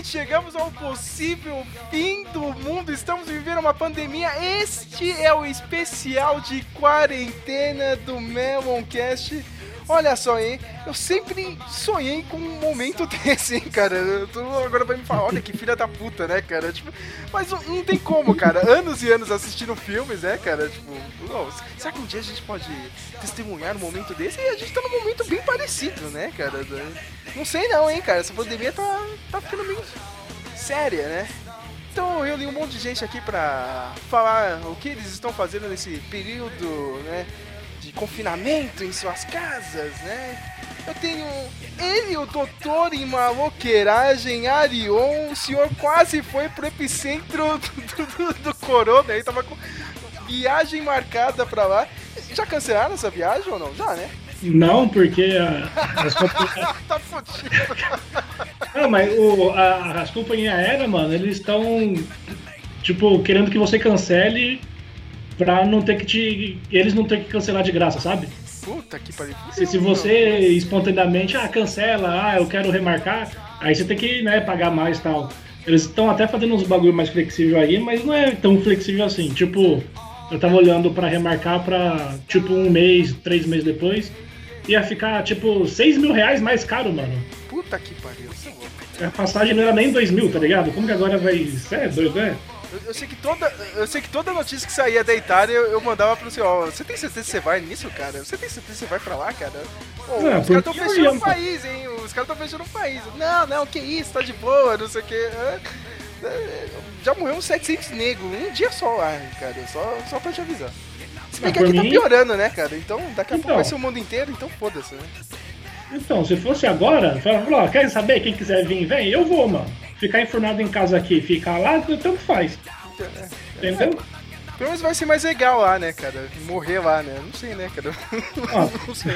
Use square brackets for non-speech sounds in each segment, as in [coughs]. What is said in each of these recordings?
Finalmente chegamos ao possível fim do mundo. Estamos vivendo uma pandemia. Este é o especial de quarentena do Meloncast. Olha só, hein? Eu sempre sonhei com um momento [laughs] desse, hein, cara? Agora vai me falar, olha que filha da puta, né, cara? Tipo, mas não, não tem como, cara. Anos e anos assistindo filmes, né, cara? Tipo, será que um dia a gente pode testemunhar um momento desse? E a gente tá num momento bem parecido, né, cara? Não sei não, hein, cara. Essa pandemia tá, tá ficando meio séria, né? Então eu li um monte de gente aqui pra falar o que eles estão fazendo nesse período, né? de confinamento em suas casas, né? Eu tenho ele, o doutor em maloqueiragem, Arion. O senhor quase foi pro epicentro do, do, do corona. Ele tava com viagem marcada pra lá. Já cancelaram essa viagem ou não? Já, né? Não, porque a, as companhias. [laughs] tá fudido. Não, mas o, a, as companhias aéreas, mano, eles estão, tipo, querendo que você cancele pra não ter que te. eles não ter que cancelar de graça, sabe? Puta que pariu. Se, se você espontaneamente, ah, cancela, ah, eu quero remarcar, aí você tem que, né, pagar mais e tal. Eles estão até fazendo uns bagulho mais flexível aí, mas não é tão flexível assim. Tipo, eu tava olhando pra remarcar pra, tipo, um mês, três meses depois, ia ficar, tipo, seis mil reais mais caro, mano. Puta que pariu. A passagem não era nem dois mil, tá ligado? Como que agora vai. Isso é doido, é? Eu, eu, sei que toda, eu sei que toda notícia que saía da Itália eu, eu mandava pro senhor, você tem certeza que você vai nisso, cara? Você tem certeza que você vai pra lá, cara? Pô, não, os caras estão fechando o país, hein? Os caras estão fechando o país. Não, não, que isso, tá de boa, não sei o que. Já morreu uns 700 negros, um dia só lá, cara, só, só pra te avisar. Se bem que aqui tá piorando, né, cara? Então daqui a então, pouco vai ser o mundo inteiro, então foda-se, né? Então, se fosse agora, fala, quer saber? Quem quiser vir, vem, eu vou, mano ficar informado em casa aqui ficar lá, tanto faz. Entendeu? Pelo menos vai ser mais legal lá, né, cara? Morrer lá, né? Não sei, né, cara? Ah, [laughs] não sei.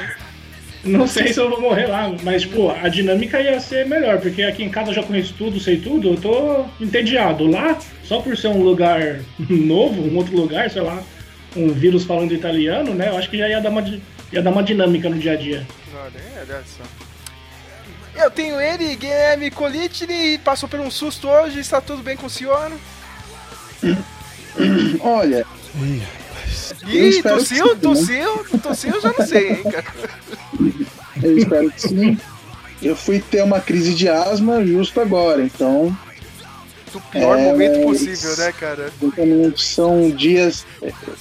Não sei se eu vou morrer lá, mas, tipo, a dinâmica ia ser melhor, porque aqui em casa eu já conheço tudo, sei tudo, eu tô entediado. Lá, só por ser um lugar [laughs] novo, um outro lugar, sei lá, um vírus falando italiano, né? Eu acho que já ia dar uma, ia dar uma dinâmica no dia a dia. Olha, é, só. Eu tenho ele, Guilherme Colitini, passou por um susto hoje, está tudo bem com o senhor? [coughs] Olha. Ih, tossiu, sim, tossiu, né? tossiu, já não sei, hein, cara. Eu espero que sim. Eu fui ter uma crise de asma justo agora, então. Do pior é, momento possível, né, cara? São dias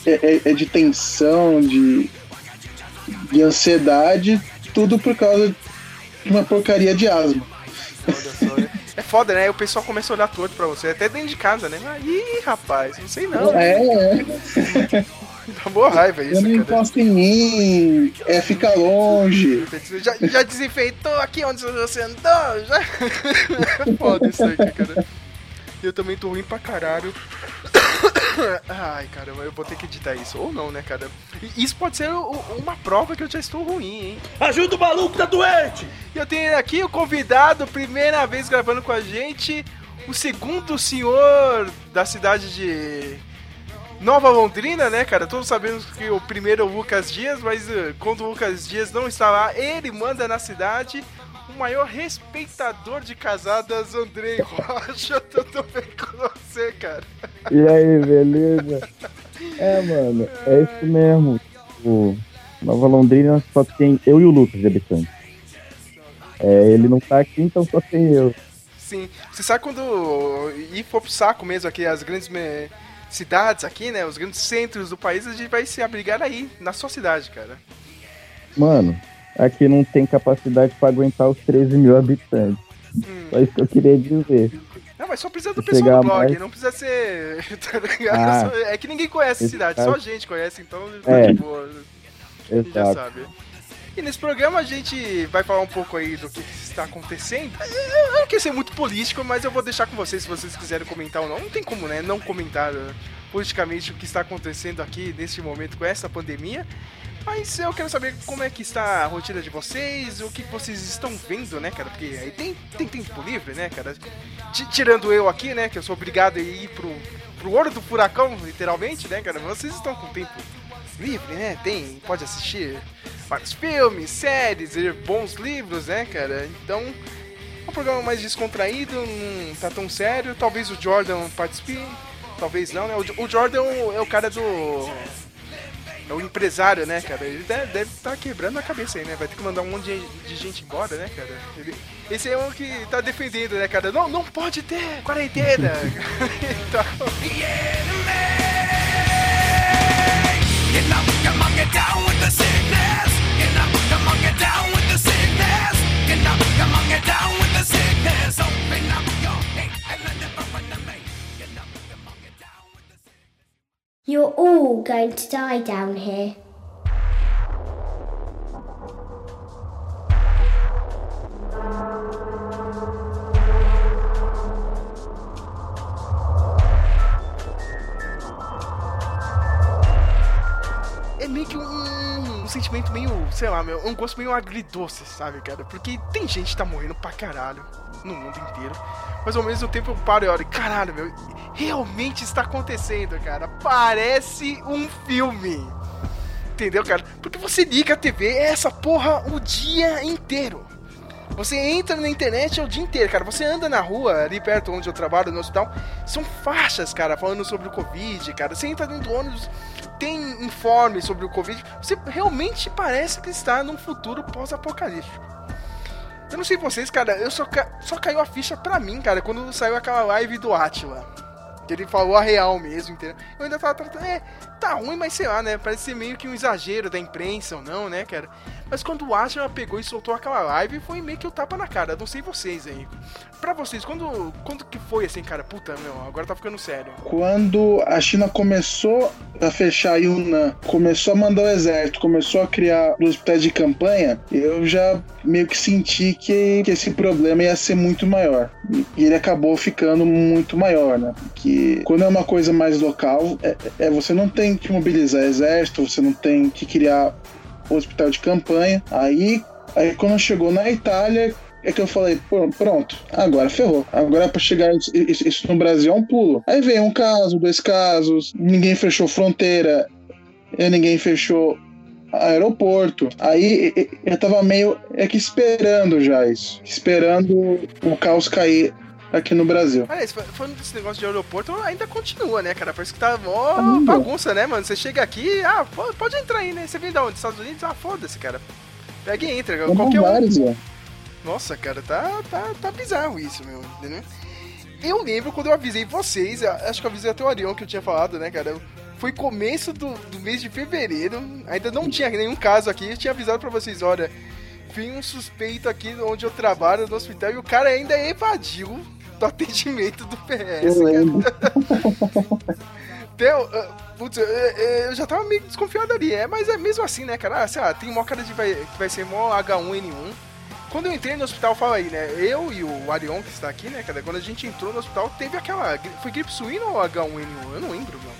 é, é, é de tensão, de, de ansiedade, tudo por causa uma porcaria de asma. É foda, né? O pessoal começa a olhar torto pra você, até dentro de casa, né? Ih, rapaz, não sei não. É, é. Dá boa raiva isso. Eu não encosta em mim, é fica longe. Já, já desinfeitou aqui onde você andou? Já... [laughs] foda isso aí, cara. Eu também tô ruim pra caralho. [coughs] Ai, caramba, eu vou ter que editar isso. Ou não, né, cara? Isso pode ser uma prova que eu já estou ruim, hein? Ajuda o maluco, tá doente! E eu tenho aqui o convidado, primeira vez gravando com a gente, o segundo senhor da cidade de Nova Londrina, né, cara? Todos sabemos que o primeiro é o Lucas Dias, mas uh, quando o Lucas Dias não está lá, ele manda na cidade o maior respeitador de casadas, Andrei Rocha. [laughs] Tudo bem com você, cara? E aí, beleza? É, mano, é isso mesmo. O Nova Londrina só tem eu e o Lucas de habitante. É, ele não tá aqui, então só tem eu. Sim. Você sabe quando ir pro saco mesmo aqui, as grandes me... cidades aqui, né? Os grandes centros do país, a gente vai se abrigar aí, na sua cidade, cara. Mano, aqui não tem capacidade para aguentar os 13 mil habitantes. Hum. Só isso que eu queria dizer. Não, mas só precisa do pessoal do blog, mais... não precisa ser. [laughs] Tá ah, é que ninguém conhece a cidade, caso... só a gente conhece, então é. tipo, a gente já sabe. E nesse programa a gente vai falar um pouco aí do que, está acontecendo. Eu não quero ser muito político, mas eu vou deixar com vocês se vocês quiserem comentar ou não. Não tem como, né? Não comentar uh, politicamente o que está acontecendo aqui neste momento com essa pandemia. Mas eu quero saber como é que está a rotina de vocês, o que vocês estão vendo, né, cara? Porque aí tem, tem tempo livre, né, cara? T tirando eu aqui, né, que eu sou obrigado a ir pro, pro olho do furacão, literalmente, né, cara? Vocês estão com tempo livre, né? Tem, pode assistir vários filmes, séries, ler bons livros, né, cara? Então, é um programa mais descontraído, não tá tão sério. Talvez o Jordan participe, talvez não, né? O, o Jordan é o cara do. É o empresário, né, cara? Ele deve estar tá quebrando a cabeça aí, né? Vai ter que mandar um monte de, de gente embora, né, cara? Ele, esse é o que tá defendendo, né, cara? Não, não pode ter quarentena! então... You're all going to die down here. Sentimento meio, sei lá, meu, um gosto meio agridoce, sabe, cara? Porque tem gente que tá morrendo pra caralho no mundo inteiro. Mas ao mesmo tempo eu paro e olho, caralho, meu, realmente está acontecendo, cara. Parece um filme. Entendeu, cara? Porque você liga a TV, é essa porra o dia inteiro. Você entra na internet o dia inteiro, cara. Você anda na rua, ali perto onde eu trabalho, no hospital, são faixas, cara, falando sobre o Covid, cara. Você entra dentro do ônibus, tem informes sobre o Covid. Você realmente parece que está num futuro pós-apocalíptico. Eu não sei vocês, cara, eu só, ca... só caiu a ficha pra mim, cara, quando saiu aquela live do Atila. Que ele falou a real mesmo, entendeu? Eu ainda tava tratando. É, tá ruim, mas sei lá, né? Parece ser meio que um exagero da imprensa ou não, né, cara? Mas quando o Atila pegou e soltou aquela live, foi meio que o tapa na cara. Não sei vocês aí. Pra vocês, quando, quando que foi assim, cara? Puta, meu, agora tá ficando sério. Quando a China começou a fechar Yunnan, começou a mandar o exército, começou a criar os hospitais de campanha, eu já meio que senti que, que esse problema ia ser muito maior. E ele acabou ficando muito maior, né? Que quando é uma coisa mais local, é, é você não tem que mobilizar exército, você não tem que criar hospital de campanha. Aí, aí quando chegou na Itália, é que eu falei, pronto, agora ferrou. Agora para chegar isso, no Brasil é um pulo. Aí veio um caso, dois casos, ninguém fechou fronteira, ninguém fechou aeroporto. Aí eu tava meio é que esperando já isso, esperando o caos cair aqui no Brasil. Aliás, falando desse negócio de aeroporto, ainda continua, né, cara? Parece que tá mó ainda. bagunça, né, mano? Você chega aqui, ah, pode entrar aí, né? Você vem da onde? Estados Unidos? Ah, foda-se, cara. Pega e entra. Como qualquer vários, um. Nossa, cara, tá, tá, tá bizarro isso, meu, entendeu? Eu lembro quando eu avisei vocês, acho que eu avisei até o Arião que eu tinha falado, né, cara? Foi começo do, do mês de fevereiro, ainda não tinha nenhum caso aqui, eu tinha avisado pra vocês, olha, vi um suspeito aqui onde eu trabalho no hospital e o cara ainda evadiu do atendimento do PS. Eu lembro. [laughs] Então, putz, eu, eu, já tava meio desconfiado ali, é, mas é mesmo assim, né, cara? Ah, sei lá, tem mó cara de vai, que vai ser mó H1N1. Quando eu entrei no hospital, fala aí, né? Eu e o Arion, que está aqui, né, cara? Quando a gente entrou no hospital, teve aquela. Foi gripe suína ou H1N1? Eu não lembro, não.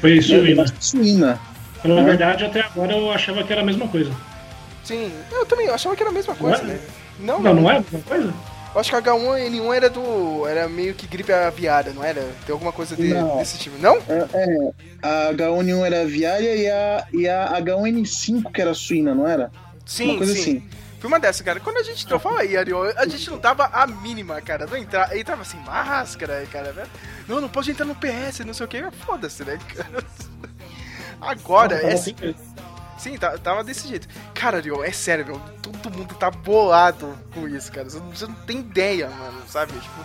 Foi suína. Suína. Na verdade, até agora eu achava que era a mesma coisa. Sim, eu também eu achava que era a mesma coisa, não é? né? Não, não, não, não é a mesma coisa? Eu acho que H1N1 era do. Era meio que gripe aviária, não era? Tem alguma coisa de, desse tipo, não? É, é, a H1N1 era aviária e a, e a H1N5 que era suína, não era? Sim, uma coisa sim. assim. Foi uma dessa, cara. Quando a gente fala aí, Ariel, a gente não dava a mínima, cara. Não entrava, entrava assim, máscara, cara. Né? Não, não pode entrar no PS, não sei o que. Foda-se, né, cara? Agora, é. Assim, Sim, tá, tava desse jeito. Cara, Ariel, é sério, meu. Todo mundo tá bolado com isso, cara. Você não, você não tem ideia, mano, sabe? Tipo,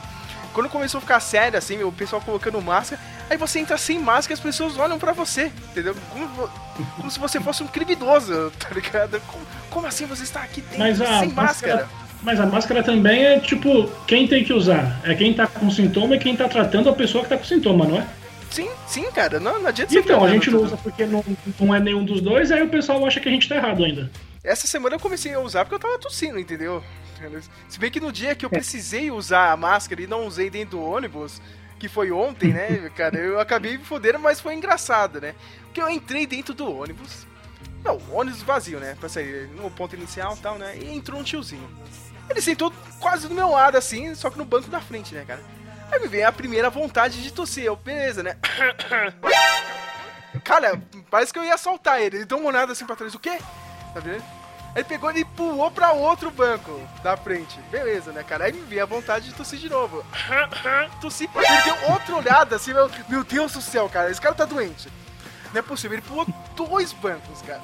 quando começou a ficar sério, assim, o pessoal colocando máscara, aí você entra sem máscara e as pessoas olham pra você, entendeu? Como, como se você fosse um criminoso, [laughs] tá ligado? Como, como assim você está aqui dentro, Mas a sem máscara? máscara? Mas a máscara também é tipo, quem tem que usar? É quem tá com sintoma e quem tá tratando a pessoa que tá com sintoma, não é? Sim, sim, cara. Não, não adianta Então, a gente não usa porque não, não é nenhum dos dois, aí o pessoal acha que a gente tá errado ainda. Essa semana eu comecei a usar porque eu tava tossindo, entendeu? [laughs] Se bem que no dia que eu precisei usar a máscara e não usei dentro do ônibus, que foi ontem, né, [laughs] cara, eu acabei me fodendo, mas foi engraçado, né? Porque eu entrei dentro do ônibus. Não, ônibus vazio, né? Pra sair no ponto inicial e tal, né? E entrou um tiozinho. Ele sentou quase do meu lado, assim, só que no banco da frente, né, cara? Aí me veio a primeira vontade de tossir. Eu, beleza, né? [coughs] Cara, parece que eu ia assaltar ele. Ele deu uma olhada assim pra trás. O quê? Tá vendo? Aí pegou e pulou pra outro banco da frente. Beleza, né, cara? Aí me veio a vontade de tossir de novo. [coughs] Tossi. Ele deu outra olhada assim, meu, meu Deus do céu, cara. Esse cara tá doente. Não é possível. Ele pulou dois bancos, cara.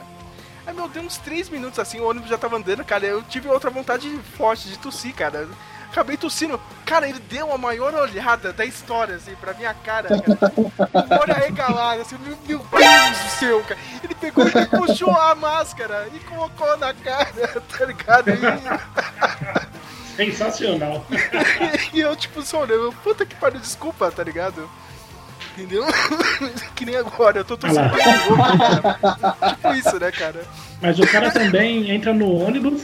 Aí, meu, deu uns três minutos assim, o ônibus já tava andando, cara. Eu tive outra vontade forte de tossir, cara. Acabei tossindo. Cara, ele deu a maior olhada da história, assim, pra minha cara, cara. [laughs] Um olho arregalado, assim, meu, meu Deus do céu, cara. Ele pegou e puxou a máscara e colocou na cara, [laughs] tá ligado? E, Sensacional. [laughs] e eu, tipo, só olhando, puta que pariu, desculpa, tá ligado? Entendeu? que nem agora, eu tô tossindo lá. de novo, cara. Tipo isso, né, cara? Mas o cara também entra no ônibus,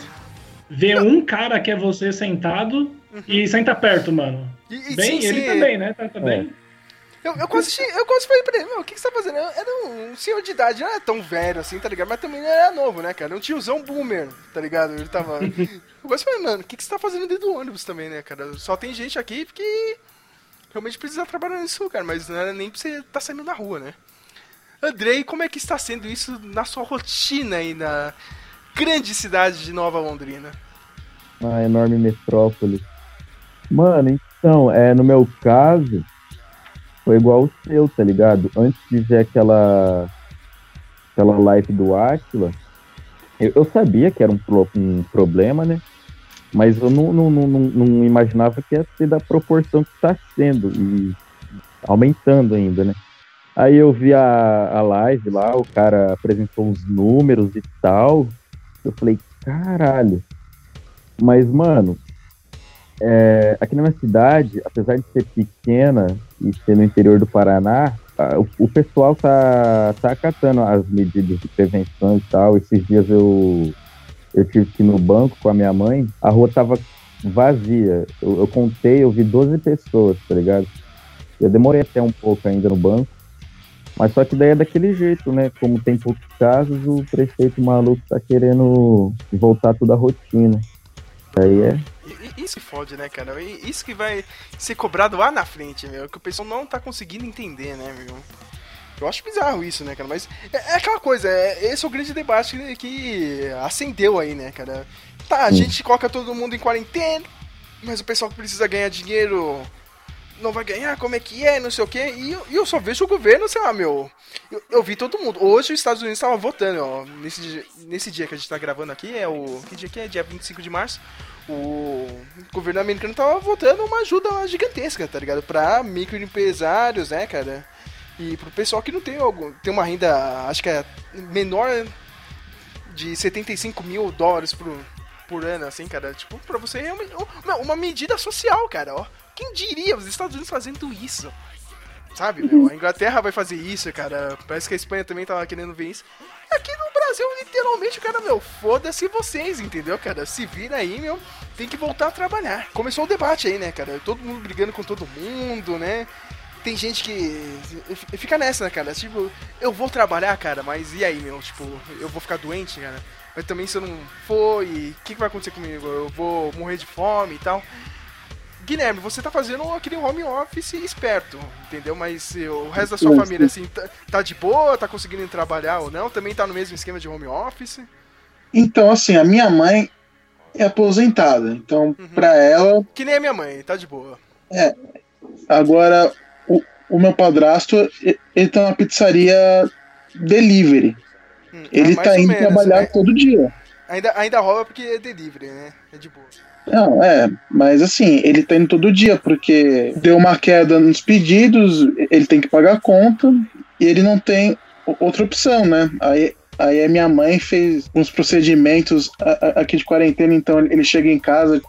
vê um cara que é você sentado e senta perto, mano. E, e Bem, sim, ele sim, também, né? Tá, também. Eu, eu, quase, che- eu quase falei pra ele, meu, o que, que você tá fazendo? Eu era um senhor de idade, não era tão velho assim, tá ligado? Mas também não era novo, né, cara? Um tiozão boomer, tá ligado? Ele tava. [laughs] eu quase falei, mano, o que, que você tá fazendo dentro do ônibus também, né, cara? Só tem gente aqui que realmente precisa trabalhar nisso, cara, mas não era nem pra você tá saindo na rua, né? Andrei, como é que está sendo isso na sua rotina aí na grande cidade de Nova Londrina? Uma enorme metrópole. Mano, então, é, no meu caso, foi igual o seu, tá ligado? Antes de ver aquela, aquela live do Aquila, eu, eu sabia que era um, um problema, né? Mas eu não, não, não, não, não imaginava que ia ser da proporção que está sendo e aumentando ainda, né? Aí eu vi a, a live lá, o cara apresentou os números e tal. Eu falei, caralho. Mas, mano, é, aqui na minha cidade, apesar de ser pequena e ser no interior do Paraná, a- o, o pessoal tá, tá acatando as medidas de prevenção e tal. Esses dias eu, eu tive que ir no banco com a minha mãe, a rua tava vazia. Eu, eu contei, eu vi 12 pessoas, tá ligado? Eu demorei até um pouco ainda no banco. Mas só que daí é daquele jeito, né? Como tem poucos casos, o prefeito maluco tá querendo voltar tudo à rotina. Aí é Isso que fode, né, cara? Isso que vai ser cobrado lá na frente, meu. Que o pessoal não tá conseguindo entender, né, meu? Eu acho bizarro isso, né, cara? Mas é, é aquela coisa, é, esse é o grande debate que, que acendeu aí, né, cara? Tá, a gente coloca todo mundo em quarentena, mas o pessoal que precisa ganhar dinheiro não vai ganhar, como é que é, não sei o quê. E eu, eu só vejo o governo, sei lá, meu. Eu, eu vi todo mundo. Hoje os Estados Unidos estavam votando, ó. Nesse, dia- nesse dia que a gente tá gravando aqui, é o. Que dia que é? Dia 25 de março. O governo americano tava votando uma ajuda gigantesca, tá ligado? Pra microempresários, né, cara? E pro pessoal que não tem algum. Tem uma renda, acho que é menor de 75 mil dólares por, por ano, assim, cara. Tipo, pra você é uma- uma medida social, cara, ó. Quem diria os Estados Unidos fazendo isso? Sabe, meu? A Inglaterra vai fazer isso, cara. Parece que a Espanha também tava querendo ver isso. Aqui no Brasil, literalmente, cara, meu, foda-se vocês, entendeu, cara? Se vira aí, meu, tem que voltar a trabalhar. Começou o debate aí, né, cara? Todo mundo brigando com todo mundo, né? Tem gente que fica nessa, né, cara? Tipo, eu vou trabalhar, cara, mas e aí, meu? Tipo, eu vou ficar doente, cara? Mas também se eu não for, e o que, que vai acontecer comigo? Eu vou morrer de fome e tal. Guilherme, você tá fazendo aquele home office esperto, entendeu? Mas o resto da sua família, assim, tá, tá de boa? Tá conseguindo trabalhar ou não? Também tá no mesmo esquema de home office? Então, assim, a minha mãe é aposentada. Então, pra ela, Que nem a minha mãe, tá de boa. agora, o, o meu padrasto, ele tá na pizzaria delivery. Hum, Ele mais tá indo menos, trabalhar né? todo dia. Ainda, ainda rola porque é delivery, né? É de boa. Não, é, mas assim, ele tá indo todo dia, porque deu uma queda nos pedidos, ele tem que pagar a conta, e ele não tem outra opção, né? Aí, aí a minha mãe fez uns procedimentos aqui de quarentena, então ele chega em casa,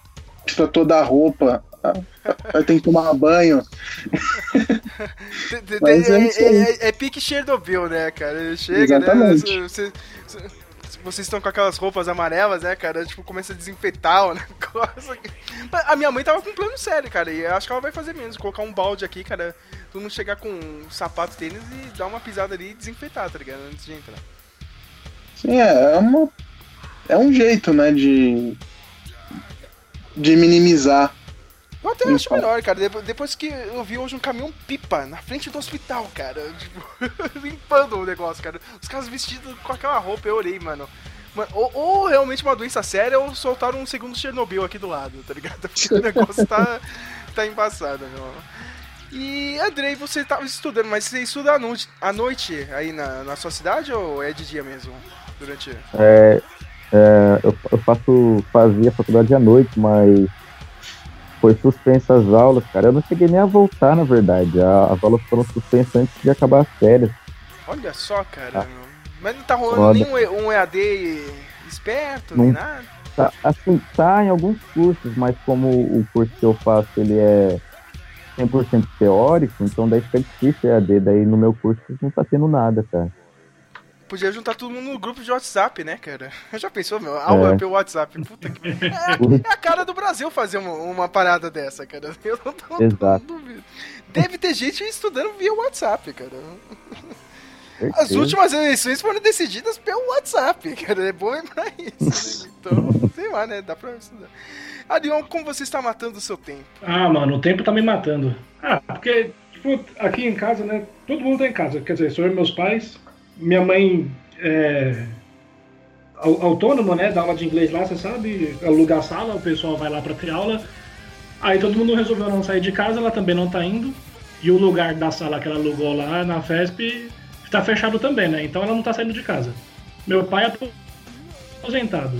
tira toda a roupa, aí tem que tomar banho. [laughs] É é, é- é pique Chernobyl, né, cara? Chega, Exatamente. né? Você, você- vocês estão com aquelas roupas amarelas, né, cara? Tipo, começa a desinfetar o [laughs] negócio. A minha mãe tava com um plano sério, cara, e acho que ela vai fazer mesmo. Colocar um balde aqui, cara. Todo mundo chegar com um sapato, tênis e dar uma pisada ali e desinfetar, tá ligado? Antes de entrar. Sim, é, é uma, é um jeito, né, de, de minimizar. Eu até acho Então. melhor, cara. Depo- Depois que eu vi hoje um caminhão pipa na frente do hospital, cara. [laughs] Tipo, [laughs] limpando o negócio, cara. Os caras vestidos com aquela roupa, eu olhei, mano. Mano, ou, ou realmente uma doença séria, ou soltaram um segundo Chernobyl aqui do lado, tá ligado? [laughs] Porque o negócio tá, tá embaçado, meu. E, Andrei, você tava estudando, mas você estuda à noite, à noite aí na, na sua cidade ou é de dia mesmo? Durante. É, é, eu, eu faço, fazia faculdade à noite, mas foi suspensa as aulas, cara. Eu não cheguei nem a voltar, na verdade. As aulas foram suspensas antes de acabar as férias. Olha só, cara. Ah. Mas não tá rolando Foda. nenhum um EAD esperto, Não. nem nada. Tá, assim, tá em alguns cursos, mas como o curso que eu faço, ele é 100% teórico, então daí fica difícil EAD. Daí no meu curso não tá tendo nada, cara. Podia juntar todo mundo no grupo de WhatsApp, né, cara? [laughs] Já pensou, meu? Aula É. pelo WhatsApp. Puta que. [laughs] É, é a cara do Brasil fazer uma, uma parada dessa, cara. [laughs] Eu não, não, Exato. não duvido. Deve ter gente estudando via WhatsApp, cara. As últimas eleições foram decididas pelo WhatsApp, cara. É bom lembrar isso. Né? Então, sei lá, né? Dá pra estudar. Arion, como você está matando o seu tempo? Ah, mano, o tempo tá me matando. Ah, porque, tipo, aqui em casa, né? Todo mundo tá em casa. Quer dizer, sou eu e meus pais. Minha mãe é au- autônoma, né? Dá aula de inglês lá, você sabe. Aluga a sala, o pessoal vai lá pra ter aula. Aí todo mundo resolveu não sair de casa, ela também não tá indo. E o lugar da sala que ela alugou lá na FESP está fechado também, né? Então ela não tá saindo de casa. Meu pai é aposentado.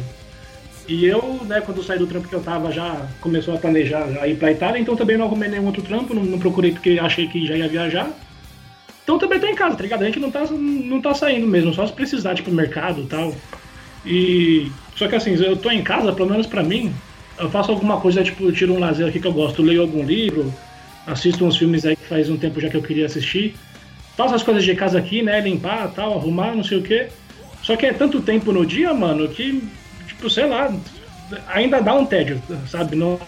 E eu, né, quando saí do trampo que eu tava, já começou a planejar já ir pra Itália, então também não arrumei nenhum outro trampo, não, não procurei porque achei que já ia viajar. Então também tô em casa, tá ligado? A gente não tá, não tá saindo mesmo, só se precisar, tipo, mercado e tal. E. Só que assim, eu tô em casa, pelo menos pra mim, eu faço alguma coisa, tipo, tiro um lazer aqui que eu gosto, leio algum livro, assisto uns filmes aí que faz um tempo já que eu queria assistir. Faço as coisas de casa aqui, né? Limpar tal, arrumar, não sei o quê. Só que é tanto tempo no dia, mano, que, tipo, sei lá, ainda dá um tédio, sabe? Não.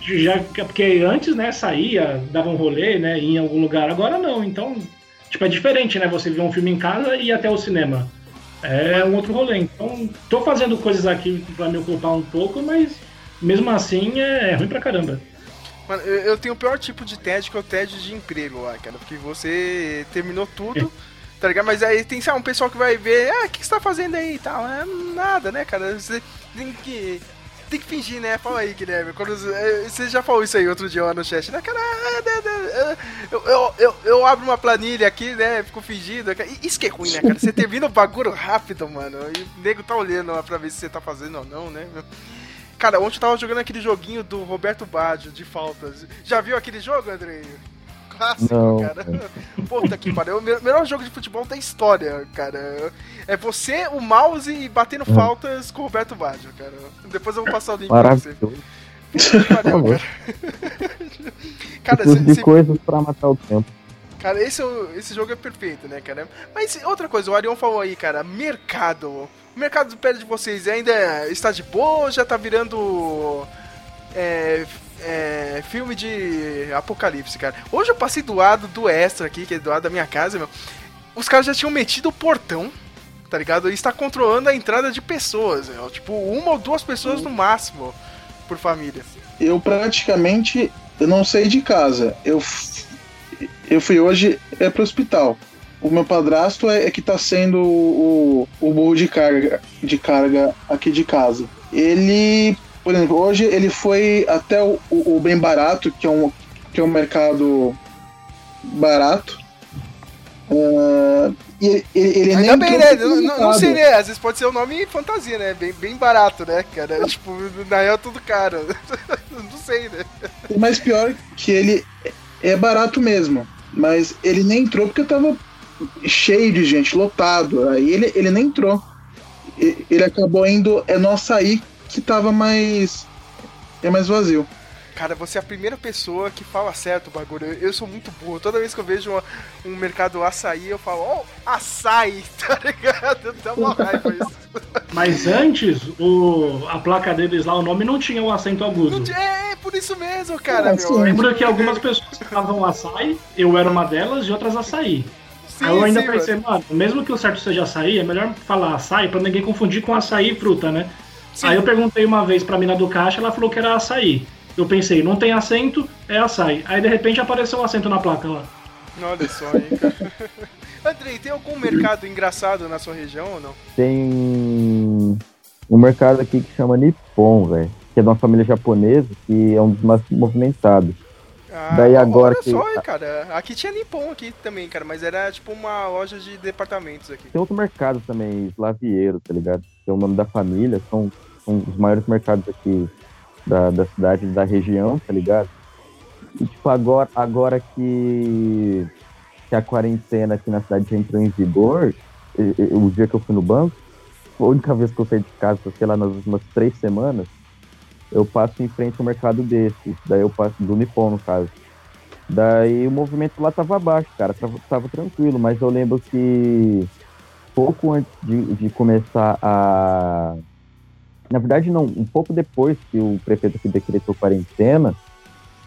Já, porque antes, né, saía, dava um rolê, né, ia em algum lugar, agora não. Então, tipo, é diferente, né? Você ver um filme em casa e ir até o cinema. É um outro rolê. Então, tô fazendo coisas aqui pra me ocupar um pouco, mas mesmo assim é, é ruim pra caramba. Mano, eu, tenho o pior tipo de tédio que é o tédio de emprego lá, cara. Porque você terminou tudo, [laughs] tá ligado? Mas aí tem, sabe, um pessoal que vai ver, ah, o que, que você tá fazendo aí e tal. É nada, né, cara? Você tem que. Tem que fingir, né? Fala aí, Guilherme. Quando, eh, você já falou isso aí outro dia lá no chat, né? Cara, ah, né, né, eu, eu, eu, eu abro uma planilha aqui, né? Fico fingindo. Isso que é ruim, né, cara? Você termina o bagulho rápido, mano. E o nego tá olhando lá pra ver se você tá fazendo ou não, né? meu? Cara, ontem eu tava jogando aquele joguinho do Roberto Baggio de faltas. Já viu aquele jogo, Andrei? Clássico, Não, cara. Puta que pariu. O me- melhor jogo de futebol da história, cara. É você, o mouse e batendo Uhum. faltas com o Roberto Baggio, cara. Depois eu vou passar o link pra você. Maravilhoso. Pariu, [laughs] Por cara. Cara, cê- de cê- coisas pra matar o tempo. Cara, esse, esse jogo é perfeito, né, cara? Mas outra coisa, o Arion falou aí, cara, mercado. O mercado perto de vocês ainda está de boa ou já tá virando é, é, filme de apocalipse, cara? Hoje eu passei do lado do extra aqui, que é do lado da minha casa, meu. Os caras já tinham metido o portão, tá ligado? E está controlando a entrada de pessoas, meu. Tipo, uma ou duas pessoas no máximo por família. Eu praticamente eu não saí de casa. Eu, eu fui hoje é pro hospital. O meu padrasto é, é que tá sendo o, o burro de carga, de carga aqui de casa. Ele, por exemplo, hoje ele foi até o, o, o Bem Barato, que é um, que é um mercado barato. E ele, ele, Ainda nem bem, né? Não, não, sei, né? Às vezes pode ser um nome fantasia, né? Bem, bem barato, né, cara? tipo, na real é tudo caro. [laughs] não sei, né? O mais pior é que ele é barato mesmo. Mas ele nem entrou porque tava cheio de gente, lotado. Aí ele, ele nem entrou. Ele acabou indo é no açaí que tava mais. É mais vazio. Cara, você é a primeira pessoa que fala certo o bagulho. Eu, eu sou muito burro. Toda vez que eu vejo uma- um mercado açaí, eu falo, ó, açaí, [laughs] tá ligado? Dá uma raiva isso. Mas antes, o, a placa deles lá, o nome não tinha o acento agudo. É, é por isso mesmo, cara, Ah, meu. sim. Lembro que algumas pessoas falavam açaí, eu era uma delas e outras açaí. Sim, Aí eu ainda sim, pensei, mano. mano, mesmo que o certo seja açaí, é melhor falar açaí pra ninguém confundir com açaí e fruta, né? Sim. Aí eu perguntei uma vez pra mina do caixa, ela falou que era açaí. Eu pensei, não tem acento, é açaí. Aí de repente apareceu o acento na placa lá. Olha só, hein, cara. [laughs] Andrei, tem algum mercado engraçado na sua região ou não? Tem um mercado aqui que chama Nippon, velho. Que é de uma família japonesa, que é um dos mais movimentados. Ah, Daí olha agora que- só, cara. Aqui tinha Nippon aqui também, cara, mas era tipo uma loja de departamentos aqui. Tem outro mercado também, Slavieiro, tá ligado? Que é o nome da família, são, são os maiores mercados aqui da, da cidade, da região, tá ligado? E tipo, agora, agora que, que a quarentena aqui na cidade já entrou em vigor, o dia que eu fui no banco, a única vez que eu saí de casa, sei lá, nas últimas três semanas, eu passo em frente ao mercado desse, daí eu passo do Nippon, no caso. Daí o movimento lá tava baixo, cara, tava, tava tranquilo, mas eu lembro que pouco antes de, de começar a. Na verdade, não, um pouco depois que o prefeito aqui decretou quarentena,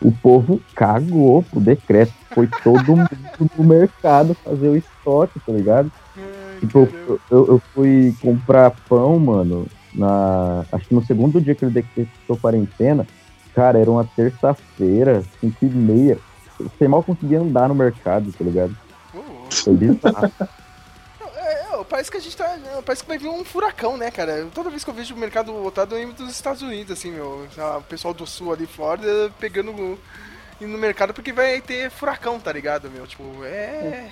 o povo cagou pro decreto. Foi todo [laughs] mundo no mercado fazer o estoque, tá ligado? Ai, Tipo, eu, eu fui comprar pão, mano, na. Acho que no segundo dia que ele decretou quarentena, cara, era uma terça-feira, cinco e meia. Você mal conseguia andar no mercado, tá ligado? Foi bizarro. [laughs] é, é, parece que a gente tá. Parece que vai vir um furacão, né, cara? Toda vez que eu vejo o mercado lotado, eu lembro dos Estados Unidos, assim, meu. O pessoal do sul ali, Flórida, pegando. indo no mercado porque vai ter furacão, tá ligado, meu? Tipo, é.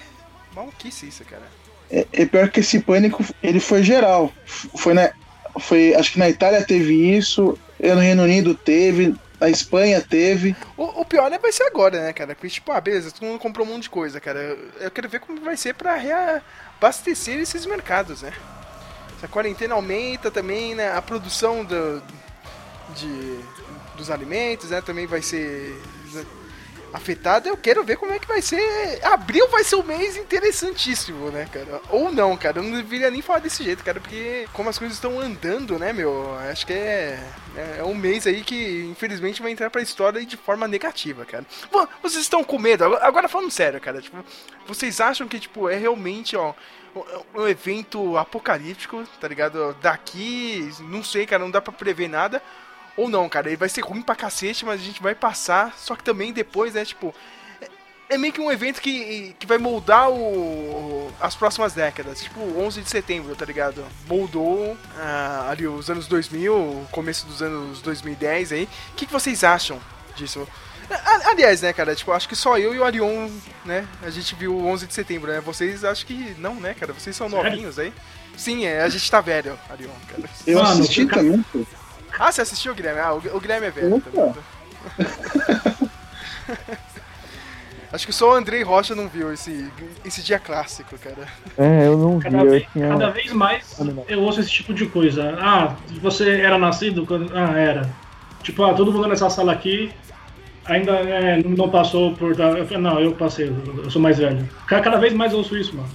Maluquice isso, cara. É, é pior que esse pânico, ele foi geral. Foi na, foi, acho que na Itália teve isso, no Reino Unido teve, na Espanha teve. O, o pior né, vai ser agora, né, cara? Porque, tipo, ah, beleza, todo mundo comprou um monte de coisa, cara. Eu quero ver como vai ser pra reabastecer esses mercados, né? A quarentena aumenta também, né? A produção do, de, dos alimentos, né? Também vai ser afetada. Eu quero ver como é que vai ser. Abril vai ser um mês interessantíssimo, né, cara? Ou não, cara. Eu não deveria nem falar desse jeito, cara, porque como as coisas estão andando, né, meu? Acho que é, é, é um mês aí que, infelizmente, vai entrar pra história de forma negativa, cara. Vo- Vocês estão com medo? Agora- falando sério, cara, tipo, vocês acham que, tipo, é realmente, ó. Um evento apocalíptico, tá ligado? Daqui, não sei, cara, não dá pra prever nada. Ou não, cara, ele vai ser ruim pra cacete, mas a gente vai passar. Só que também depois, né, tipo. É, é meio que um evento que, que vai moldar o, as próximas décadas. Tipo, 11 de setembro, tá ligado? Moldou ah, ali os anos 2000, o começo dos anos 2010 aí. O que, que vocês acham disso? A- Aliás, né, cara, tipo, acho que só eu e o Arion, né, a gente viu o 11 de setembro, né? Vocês acho que não, né, cara? Vocês são Sério? novinhos aí. Sim, é, a gente tá velho, Arion, cara. Eu Mano, assisti também. Ah, você assistiu, Guilherme? Ah, o o Guilherme é velho. Também. [laughs] Acho que só o Andrei Rocha não viu esse, esse dia clássico, cara. É, eu não vi, Cada, eu vez, tinha. cada vez mais eu ouço esse tipo de coisa. Ah, você era nascido quando. Ah, era. Tipo, ah, todo mundo nessa sala aqui ainda é, não passou por. Eu falei, não, eu passei, eu sou mais velho. Cada vez mais eu ouço isso, mano.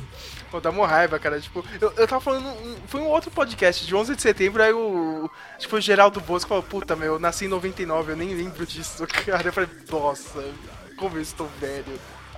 Pô, dá uma raiva, cara. Tipo, eu, eu tava falando. um- foi um outro podcast de 11 de setembro, aí o. Foi o Geraldo Bosco falou: Puta, meu, eu nasci em 99, eu nem lembro disso, [laughs] cara. Eu falei: Nossa, como eu estou velho.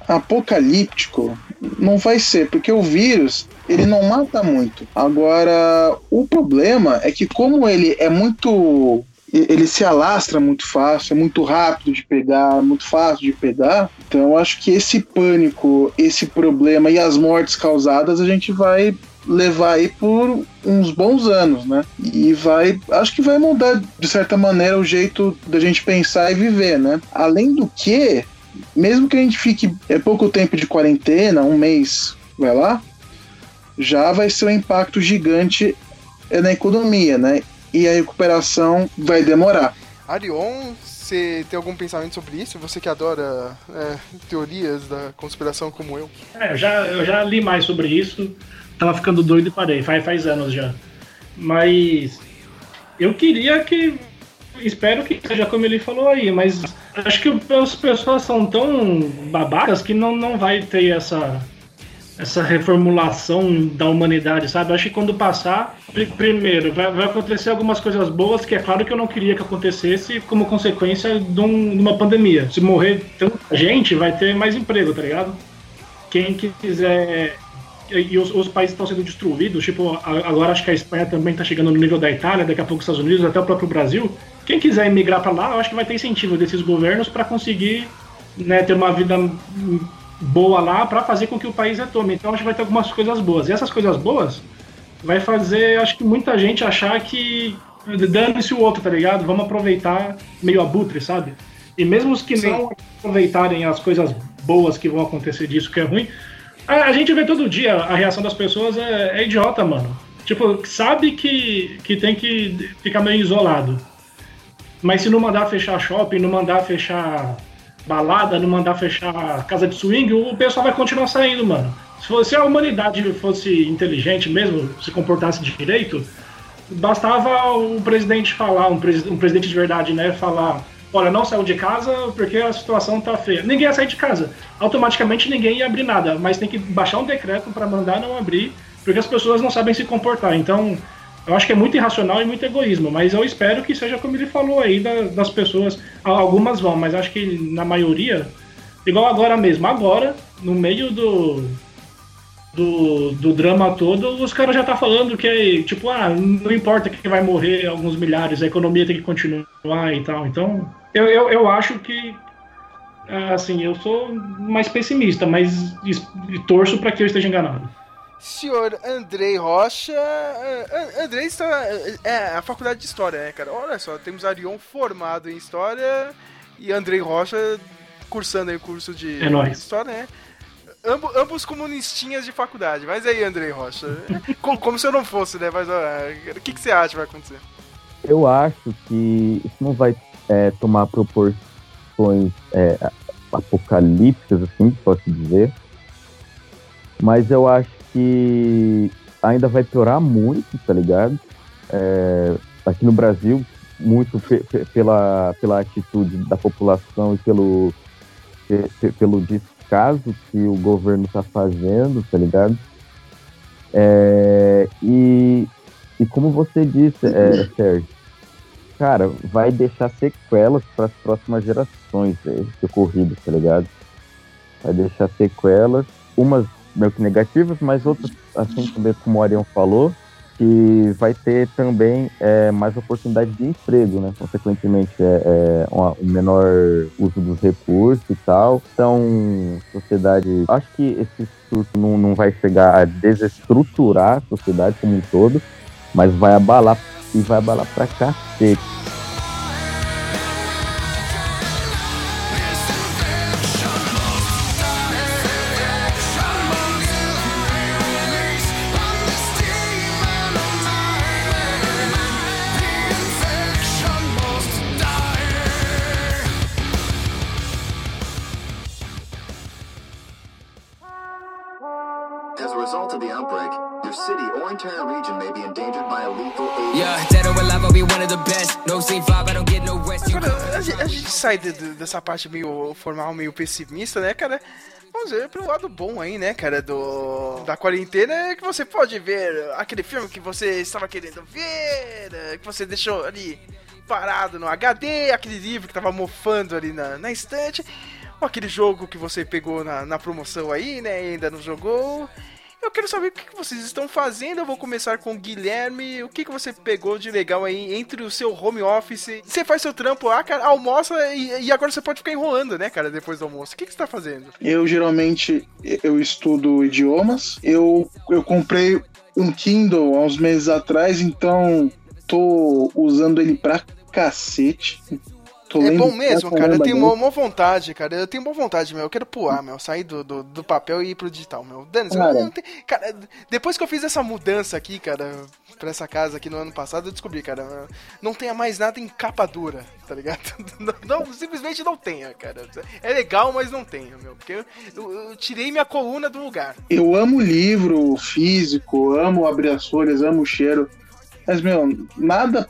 apocalíptico não vai ser, porque o vírus ele não mata muito. Agora, o problema é que como ele é muito ele se alastra muito fácil, é muito rápido de pegar, muito fácil de pegar. Então, acho que esse pânico, esse problema e as mortes causadas a gente vai levar aí por uns bons anos, né? E vai, acho que vai mudar de certa maneira o jeito da gente pensar e viver, né? Além do que, mesmo que a gente fique é pouco tempo de quarentena, um mês, vai lá, já vai ser um impacto gigante é, na economia, né? E a recuperação vai demorar. Arion, você tem algum pensamento sobre isso? Você que adora é, teorias da conspiração como eu. É, eu já, eu já li mais sobre isso, tava ficando doido e parei, faz, faz anos já. Mas eu queria que. Espero que seja como ele falou aí, mas acho que as pessoas são tão babacas que não, não vai ter essa, essa reformulação da humanidade, sabe? Acho que quando passar, pri- primeiro, vai, vai acontecer algumas coisas boas que é claro que eu não queria que acontecesse como consequência de, um- de uma pandemia. Se morrer tanta gente, vai ter mais emprego, tá ligado? Quem quiser. E os, os países estão sendo destruídos, tipo, agora acho que a Espanha também está chegando no nível da Itália, daqui a pouco os Estados Unidos, até o próprio Brasil. Quem quiser emigrar para lá, eu acho que vai ter incentivo desses governos para conseguir né, ter uma vida boa lá para fazer com que o país retome. Então acho que vai ter algumas coisas boas. E essas coisas boas vai fazer, acho que muita gente achar que dane-se o outro, tá ligado? Vamos aproveitar meio abutre, sabe? E mesmo os que Sim. não aproveitarem as coisas boas que vão acontecer disso, que é ruim, a, a gente vê todo dia, a reação das pessoas é, é idiota, mano. Tipo, sabe que, que tem que ficar meio isolado. Mas se não mandar fechar shopping, não mandar fechar balada, não mandar fechar casa de swing, o pessoal vai continuar saindo, mano. Se, fosse, se a humanidade fosse inteligente mesmo, se comportasse direito, bastava o presidente falar, um, pres- um presidente de verdade, né, falar, olha, não saiu de casa porque a situação tá feia. Ninguém ia sair de casa. Automaticamente ninguém ia abrir nada, mas tem que baixar um decreto para mandar não abrir, porque as pessoas não sabem se comportar. Então, eu acho que é muito irracional e muito egoísmo, mas eu espero que seja como ele falou aí da- das pessoas. Algumas vão, mas acho que na maioria, igual agora mesmo, agora, no meio do, do, do drama todo, os caras já tá falando que tipo, ah, não importa que vai morrer alguns milhares, a economia tem que continuar e tal. Então, eu, eu, eu acho que assim, eu sou mais pessimista, mas torço para que eu esteja enganado. Senhor Andrei Rocha. ah, ah, Andrei está. É a faculdade de História, né, cara? Olha só, temos Arion formado em História e Andrei Rocha cursando aí o curso de É nóis. História, né? Ambo- ambos comunistinhas de faculdade. Mas aí, Andrei Rocha. [laughs] como, como se eu não fosse, né? Mas o que, que você acha que vai acontecer? Eu acho que isso não vai é, tomar proporções é, apocalípticas, assim, posso dizer. Mas eu acho que ainda vai piorar muito, tá ligado? É, aqui no Brasil, muito pe- pe- pela, pela atitude da população e pelo, pe- pe- pelo descaso que o governo tá fazendo, tá ligado? É, e, e como você disse, é, Sérgio, cara, vai deixar sequelas para as próximas gerações, esse ocorrido, tá ligado? Vai deixar sequelas, umas meio que negativas, mas outras, assim também como o Arião falou, que vai ter também é, mais oportunidade de emprego, né? Consequentemente, é, é um menor uso dos recursos e tal. Então, sociedade. Acho que esse surto não, não vai chegar a desestruturar a sociedade como um todo, mas vai abalar e vai abalar pra cacete. Gente, a gente sai de- de- dessa parte meio formal, meio pessimista, né, cara? Vamos ver pro lado bom aí, né, cara, do da quarentena, é que você pode ver aquele filme que você estava querendo ver, é, que você deixou ali parado no HD, aquele livro que tava mofando ali na, na estante, ou aquele jogo que você pegou na, na promoção aí, né, ainda não jogou. Eu quero saber o que vocês estão fazendo. Eu vou começar com o Guilherme. O que, que você pegou de legal aí entre o seu home office? Você faz seu trampo lá, cara, almoça e, e agora você pode ficar enrolando, né, cara, depois do almoço. O que, que você tá fazendo? Eu geralmente eu estudo idiomas. Eu, eu comprei um Kindle há uns meses atrás, então tô usando ele pra cacete. Tô É bom mesmo, cara. Eu tenho uma, uma vontade, cara. Eu tenho uma vontade, meu. Eu quero pular, meu. Sair do, do, do papel e ir pro digital, meu. Dane Cara. não tem... cara, depois que eu fiz essa mudança aqui, cara, pra essa casa aqui no ano passado, eu descobri, cara, não tenha mais nada em capa dura, tá ligado? [laughs] Não, não, simplesmente não tenha, cara. É legal, mas não tenha, meu. Porque eu, eu- eu tirei minha coluna do lugar. Eu amo livro físico, amo abrir as folhas, amo o cheiro. Mas, meu, nada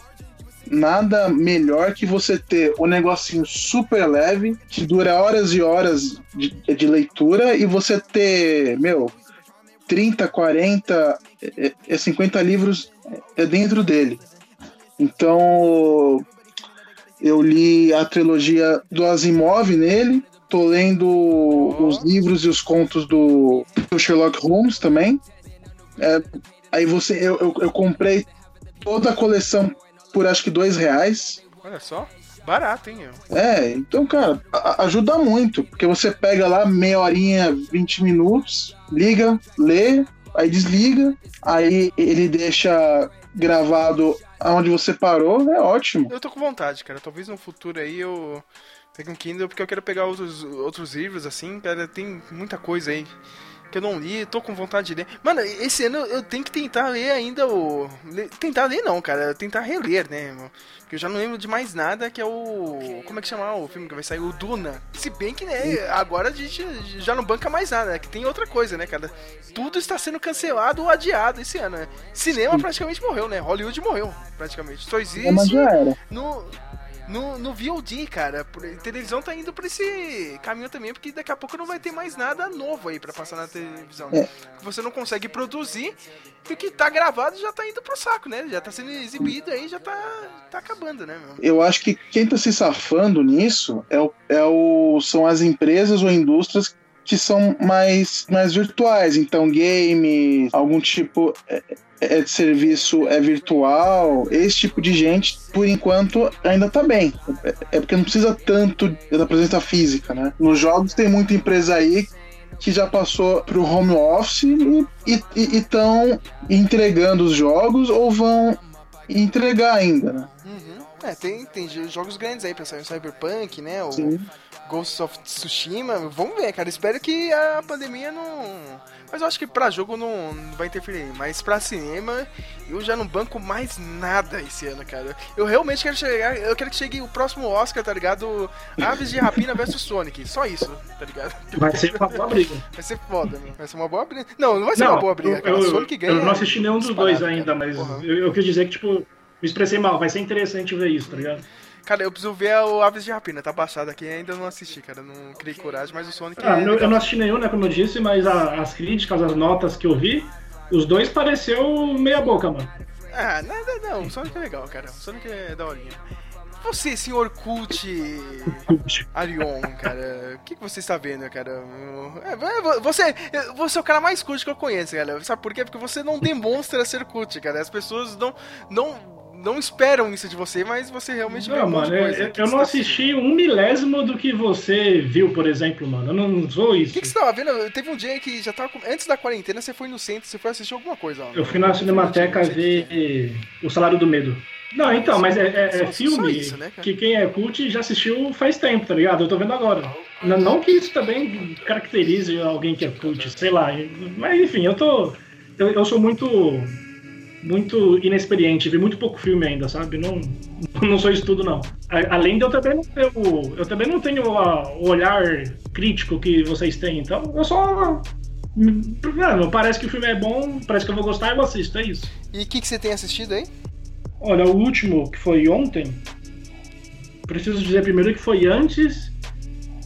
nada melhor que você ter um negocinho super leve, que dura horas e horas de, de leitura, e você ter, meu, 30, 40, é, é 50 livros é dentro dele. Então, eu li a trilogia do Asimov nele, tô lendo os livros e os contos do, do Sherlock Holmes também. É, aí você, eu, eu, eu comprei toda a coleção por acho que dois reais. Olha só. Barato, hein. É, então, cara, ajuda muito, porque você pega lá meia horinha, 20 minutos, liga, lê, aí desliga, aí ele deixa gravado aonde você parou, é ótimo. Eu tô com vontade, cara. Talvez no futuro aí eu pegue um Kindle, porque eu quero pegar outros, outros livros, assim, cara. Tem muita coisa aí que eu não li, tô com vontade de ler. Mano, esse ano eu tenho que tentar ler ainda o. Tentar ler não, cara. Tentar reler, né? irmão? Porque eu já não lembro de mais nada que é o. Como é que chama o filme que vai sair? O Duna. Se bem que, né, agora a gente já não banca mais nada, né? Que tem outra coisa, né, cara? Tudo está sendo cancelado ou adiado esse ano, né? Cinema praticamente morreu, né? Hollywood morreu, praticamente. Só existe Mas já era. no, no, no VOD, cara. Por- televisão tá indo por esse caminho também, porque daqui a pouco não vai ter mais nada novo aí pra passar na televisão. É. Você não consegue produzir e o que tá gravado já tá indo pro saco, né? Já tá sendo exibido aí, já tá, tá acabando, né, meu? Eu acho que quem tá se safando nisso é o, é o, são as empresas ou indústrias que são mais, mais virtuais. Então, game, algum tipo é, é de serviço é virtual, esse tipo de gente, por enquanto, ainda tá bem. É, é porque não precisa tanto da presença física, né? Nos jogos tem muita empresa aí que já passou pro home office e estão entregando os jogos ou vão entregar ainda, né? Uhum. É, tem, tem jogos grandes aí pra sair o Cyberpunk, né? O Sim. Ghost of Tsushima. Vamos ver, cara. Espero que a pandemia não. Mas eu acho que pra jogo não não vai interferir. Mas pra cinema, eu já não banco mais nada esse ano, cara. Eu realmente quero chegar. Eu quero que chegue o próximo Oscar, tá ligado? Aves de Rapina versus Sonic. Só isso, tá ligado? Vai ser uma boa briga. Vai ser foda, meu. Vai ser uma boa briga. Não, não vai ser uma boa briga, cara. eu, eu, Sonic ganha. eu não assisti nenhum dos dois ainda, cara. mas eu, eu quis dizer que, tipo, me expressei mal. Vai ser interessante ver isso, tá ligado? Cara, eu preciso ver o Aves de Rapina. Tá baixado aqui ainda não assisti, cara. Não criei coragem, mas o Sonic Ah, é eu, eu não assisti nenhum, né, como eu disse, mas a- as críticas, as notas que eu vi, os dois pareceu meia boca, mano. Ah, nada não. O Sonic é legal, cara. O Sonic é daorinha. Você, senhor Cult Arion, cara, o que, que você está vendo, cara? É, vo- Você, você é o cara mais cult que eu conheço, cara. Sabe por quê? Porque você não demonstra ser cult, cara. As pessoas não, não, não esperam isso de você, mas você realmente Não, mano, eu, coisa. eu- O eu que não tá assisti um milésimo do que você viu, por exemplo, mano. Eu não sou O isso. que, que você tava vendo? Teve um dia que já tava. Antes da quarentena, você foi no centro, você foi assistir alguma coisa. ó. Eu fui na Cinemateca o que é. ver O Salário do Medo. Não, então, mas é, é- é Só- filme isso, né, que quem é cult já assistiu faz tempo, tá ligado? Eu tô vendo agora. Não, não que isso também caracterize alguém que é cult, sei lá. Mas enfim, eu tô. Eu, eu sou muito. Muito inexperiente, vi muito pouco filme ainda, sabe? Não, [laughs] não sou isso tudo, não. Além de eu também não ter o, eu também não tenho o olhar crítico que vocês têm, então eu só. Mano, parece que o filme é bom, parece que eu vou gostar e eu assisto, é isso. E o que, que você tem assistido aí? Olha, o último, que foi ontem, preciso dizer primeiro que foi antes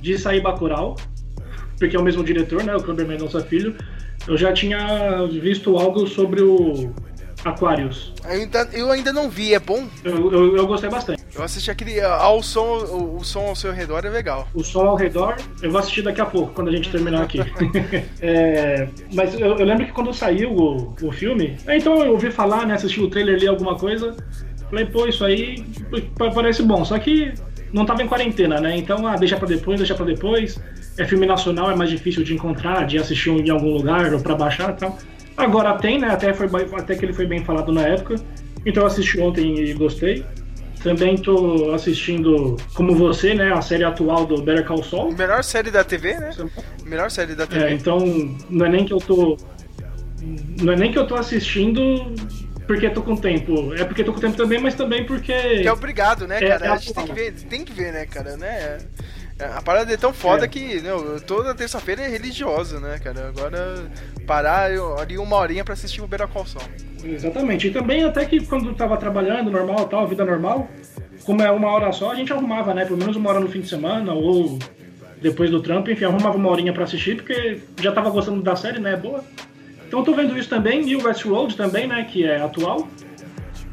de sair Bacurau, porque é o mesmo diretor, né, o Kleber Mendonça Filho. Eu já tinha visto algo sobre o Aquarius. Eu ainda, eu ainda não vi, é bom? Eu, eu, eu gostei bastante. Eu assisti aquele. ah, Ao som, o, o som ao seu redor é legal. O som ao redor, eu vou assistir daqui a pouco, quando a gente terminar aqui. [laughs] É, mas eu, eu lembro que quando saiu o, o filme, é, então eu ouvi falar, né, assisti o trailer, li alguma coisa, falei, pô, isso aí pa- parece bom. Só que não tava em quarentena, né? Então, ah, deixa pra depois, deixa pra depois. É filme nacional, é mais difícil de encontrar, de assistir em algum lugar ou pra baixar e tal. Agora tem, né? Até, foi, até que ele foi bem falado na época. Então eu assisti ontem e gostei. Também tô assistindo, como você, né, a série atual do Better Call Saul. Melhor série da TV, né? Melhor série da TV. É, então não é nem que eu tô. Não é nem que eu tô assistindo porque tô com tempo. É porque tô com tempo também, mas também porque. Que é obrigado, né, É, cara? é a gente tem que ver, tem que ver, né, cara, né? É, A parada é tão foda É. que não, toda terça-feira é religiosa, né, cara? Agora parar eu- ali uma horinha pra assistir o Better Call Saul. Exatamente. E também até que quando tava trabalhando normal, tal, vida normal, como é uma hora só, a gente arrumava, né? Pelo menos uma hora no fim de semana, ou depois do trampo, enfim, arrumava uma horinha pra assistir, porque já tava gostando da série, né? Boa. Então tô vendo isso também, e o Westworld também, né? Que é atual.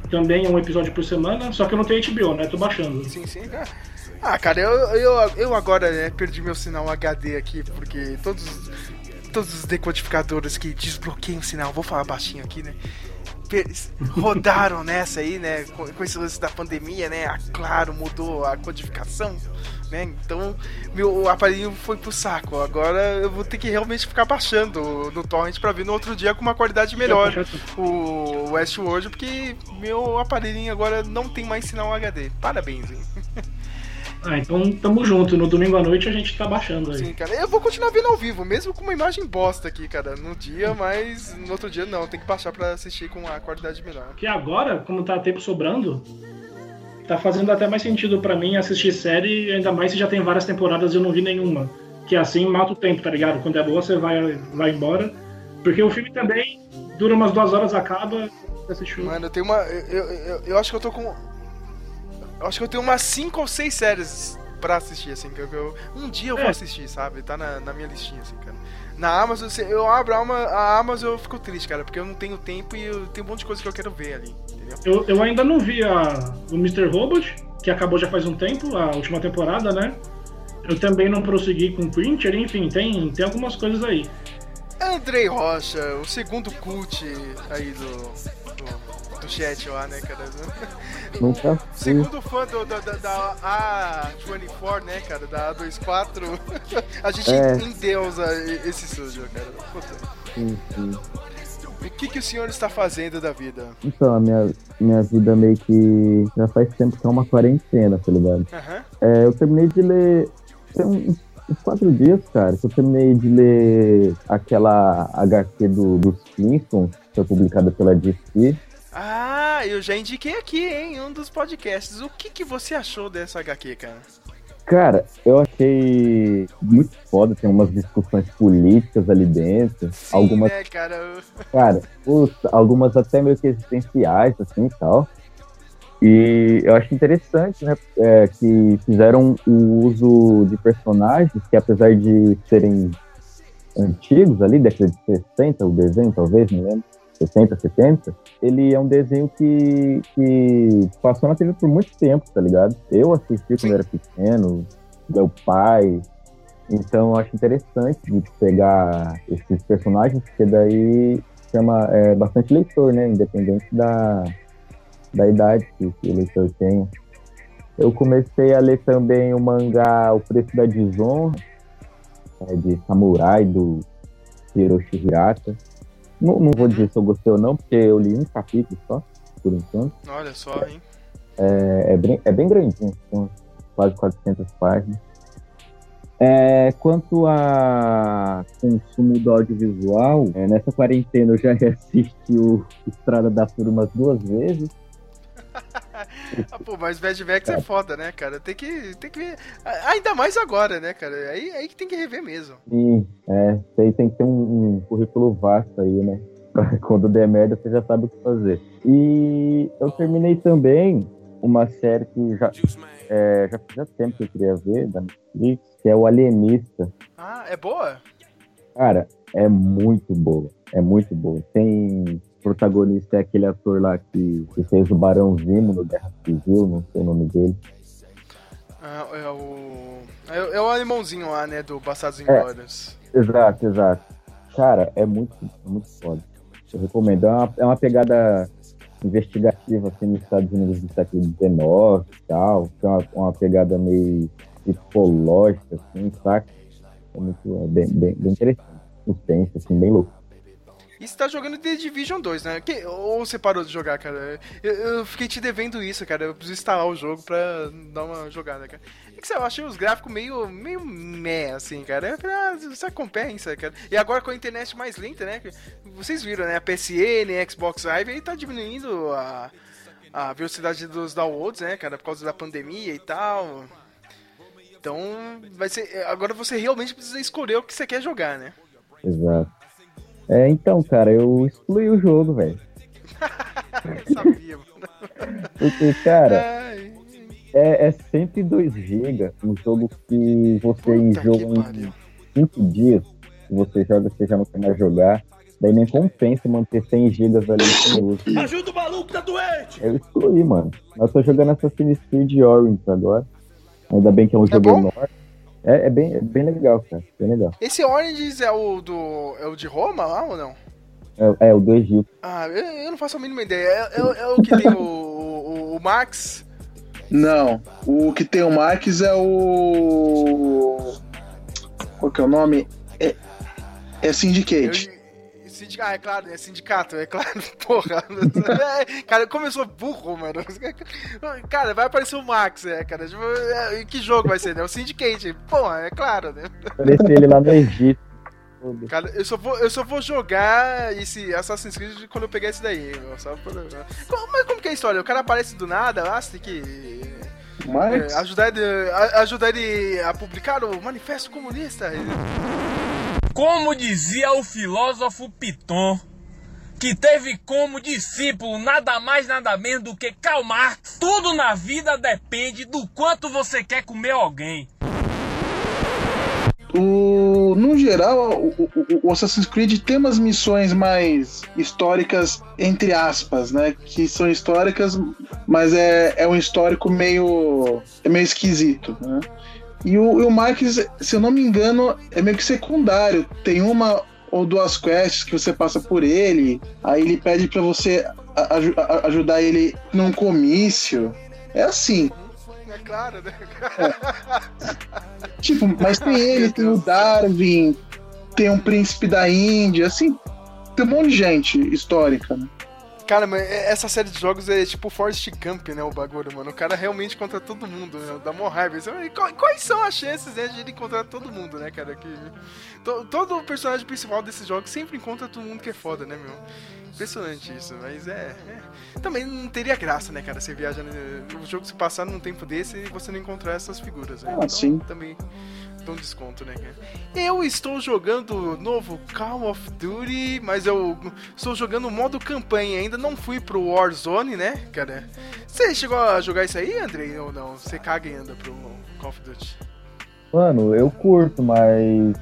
Também é um episódio por semana, só que eu não tenho HBO, né? Tô baixando. Sim, sim, cara. Ah, cara, eu, eu, eu agora né, perdi meu sinal HD aqui, porque todos, todos os decodificadores que desbloqueiam o sinal, vou falar baixinho aqui, né? rodaram [laughs] nessa aí, né? Com, com esse lance da pandemia, né? A Claro mudou a codificação, né? Então, meu aparelho foi pro saco. Agora eu vou ter que realmente ficar baixando no torrent pra ver no outro dia com uma qualidade melhor o Westworld, porque meu aparelhinho agora não tem mais sinal HD. Parabéns, hein? [laughs] Ah, então tamo junto. No domingo à noite a gente tá baixando aí. Sim, cara. Eu vou continuar vendo ao vivo, mesmo com uma imagem bosta aqui, cara, no dia, mas no outro dia não, tem que baixar pra assistir com a qualidade melhor. Porque agora, como tá tempo sobrando, tá fazendo até mais sentido pra mim assistir série, ainda mais se já tem várias temporadas e eu não vi nenhuma. Que assim mata o tempo, tá ligado? Quando é boa, você vai, vai embora. Porque o filme também dura umas duas horas, acaba, você assistiu. Mano, eu tenho uma. Eu, eu, eu acho que eu tô com. Eu acho que eu tenho umas 5 ou 6 séries pra assistir, assim. Que eu, um dia eu vou É. assistir, sabe? Tá na, na minha listinha, assim, cara. Na Amazon, assim, eu abro a, Ama- a Amazon eu fico triste, cara, porque eu não tenho tempo e eu tenho um monte de coisa que eu quero ver ali, entendeu? Eu, eu ainda não vi a, o Mr. Robot, que acabou já faz um tempo, a última temporada, né? Eu também não prossegui com Printer, enfim, tem, tem algumas coisas aí. Andrei Rocha, o segundo cult aí do, do, do chat lá, né, cara? [laughs] Fui. Segundo fã do, da, da, da A24, né, cara? Da A24, [laughs] a gente É. endeusa esse sujo, cara. Puta. Sim, sim. O que, que o senhor está fazendo da vida? Então, a minha, minha vida meio que já faz tempo que é uma quarentena, tá ligado? Aham. É, eu terminei de ler. Tem uns, quatro dias, cara, que eu terminei de ler aquela HQ do, dos Flintstones, que foi publicada pela DC. Ah, eu já indiquei aqui, hein, em um dos podcasts. O que, que você achou dessa HQ, cara? Cara, eu achei muito foda, tem umas discussões políticas ali dentro. Sim, algumas, né, cara? Cara, puta, algumas até meio que existenciais, assim e tal. E eu acho interessante, né, é, que fizeram o uso de personagens que, apesar de serem antigos ali, década de 60, o desenho talvez, não lembro, 60, 70, ele é um desenho que, que passou na TV por muito tempo, tá ligado? Eu assisti quando era pequeno, meu pai. Então eu acho interessante de pegar esses personagens, porque daí chama é, bastante leitor, né? Independente da, da idade que, que o leitor tem. Eu comecei a ler também o mangá O Preço da Desonra, é, de Samurai, do Hiroshi Hirata. Não, não vou dizer se eu gostei ou não, porque eu li um capítulo só, por enquanto. Olha só, hein? É, é bem, é bem grandinho, com quase 400 páginas. É, quanto a consumo do audiovisual, é, nessa quarentena eu já [laughs] reassisti o Estrada da Fúria umas duas vezes. [laughs] Ah, pô, mas Mad Max é foda, né, cara? Tem que, tem que ver. Ainda mais agora, né, cara? Aí, aí que tem que rever mesmo. Sim, é, isso aí tem que ter um, um currículo vasto aí, né? [laughs] Quando der merda, você já sabe o que fazer. E eu terminei também uma série que já, é, já fazia tempo que eu queria ver, da Netflix, que é o Alienista. Ah, é boa? Cara, é muito boa. É muito boa. Tem protagonista é aquele ator lá que, que fez o Barão no Guerra Civil, não sei o nome dele. Ah, é o. É, o- é o alemãozinho lá, né? Do Bastardos Inglórios. Exato, exato. Cara, é muito, é muito foda. Eu recomendo. É uma, é uma pegada investigativa assim nos Estados Unidos do século XIX e tal. Tem uma, uma pegada meio psicológica, assim, saca? É muito é bem, bem, bem interessante. Suspense, assim, bem louco. E você tá jogando The Division 2, né? Que, ou você parou de jogar, cara? Eu, eu fiquei te devendo isso, cara. Eu preciso instalar o jogo pra dar uma jogada, cara. É que sei eu achei os gráficos meio, meio meh, assim, cara. Eu falei, ah, isso compensa, cara. E agora com a internet mais lenta, né? Vocês viram, né? A PSN, Xbox Live, aí tá diminuindo a, a velocidade dos downloads, né, cara? Por causa da pandemia e tal. Então, vai ser. Agora você realmente precisa escolher o que você quer jogar, né? Exato. É, então, cara, eu excluí o jogo, velho. [laughs] Sabia, mano. Porque, cara, Ai. é, é 102 GB, um jogo que você enjoa em pariu. 5 dias. Você joga, você já não quer mais jogar. Daí nem compensa manter 100 GB ali uso. Ajuda o maluco, tá doente! Eu excluí, mano. Eu tô jogando Assassin's Creed Origins agora. Ainda bem que é um jogo bom? enorme. É, é bem, é bem legal, cara. Bem legal. Esse Oranges é o do. é o de Roma lá ou não? É, é, o do Egito. Ah, eu, eu não faço a mínima ideia. É, é- é o que tem o, o, o Max. Não, o que tem o Marques é o. Qual que é o nome? É, é Syndicate. Eu, sindica- ah, é claro, é sindicato, é claro, [laughs] porra. É, cara, como eu sou burro, mano. [laughs] Cara, vai aparecer o Max, é, cara. Tipo, é, que jogo vai ser, né? O Syndicate. Porra, é claro, né? Parece ele lá no Egito. Cara, eu só vou, eu só vou jogar esse Assassin's Creed quando eu pegar esse daí, meu. Só Mas como que é a história? O cara aparece do nada, ah, você tem que Marx? é, ajudar, ele, a- ajudar ele a publicar o Manifesto Comunista. Como dizia o filósofo Piton, que teve como discípulo nada mais nada menos do que Karl Marx, tudo na vida depende do quanto você quer comer alguém. O, no geral, o, o- o Assassin's Creed tem umas missões mais históricas, entre aspas, né? Que são históricas, mas é, é um histórico meio. é meio esquisito, né? E o, e o Marques, se eu não me engano, é meio que secundário. Tem uma ou duas quests que você passa por ele, aí ele pede pra você ajudar ele num comício. É assim. É claro, né? Tipo, mas tem ele, tem o Darwin, tem um príncipe da Índia, assim, tem um monte de gente histórica, né? Cara, mas essa série de jogos é tipo Forrest Gump, né? O bagulho, mano. O cara realmente contra todo mundo, né? Dá mó raiva. Qual- Quais são as chances né, de ele encontrar todo mundo, né, cara? Que... to- Todo personagem principal desses jogos sempre encontra todo mundo que é foda, né, meu? Impressionante isso, mas é, é. Também não teria graça, né, cara? Você viaja. né, O jogo se passar num tempo desse e você não encontrar essas figuras, né? Ah, sim. Também dá um desconto, né, cara? Eu estou jogando o novo Call of Duty, mas eu estou jogando o modo campanha. Ainda não fui pro Warzone, né, cara? Você chegou a jogar isso aí, Andrei? Ou não? Você caga e anda pro Call of Duty? Mano, eu curto, mas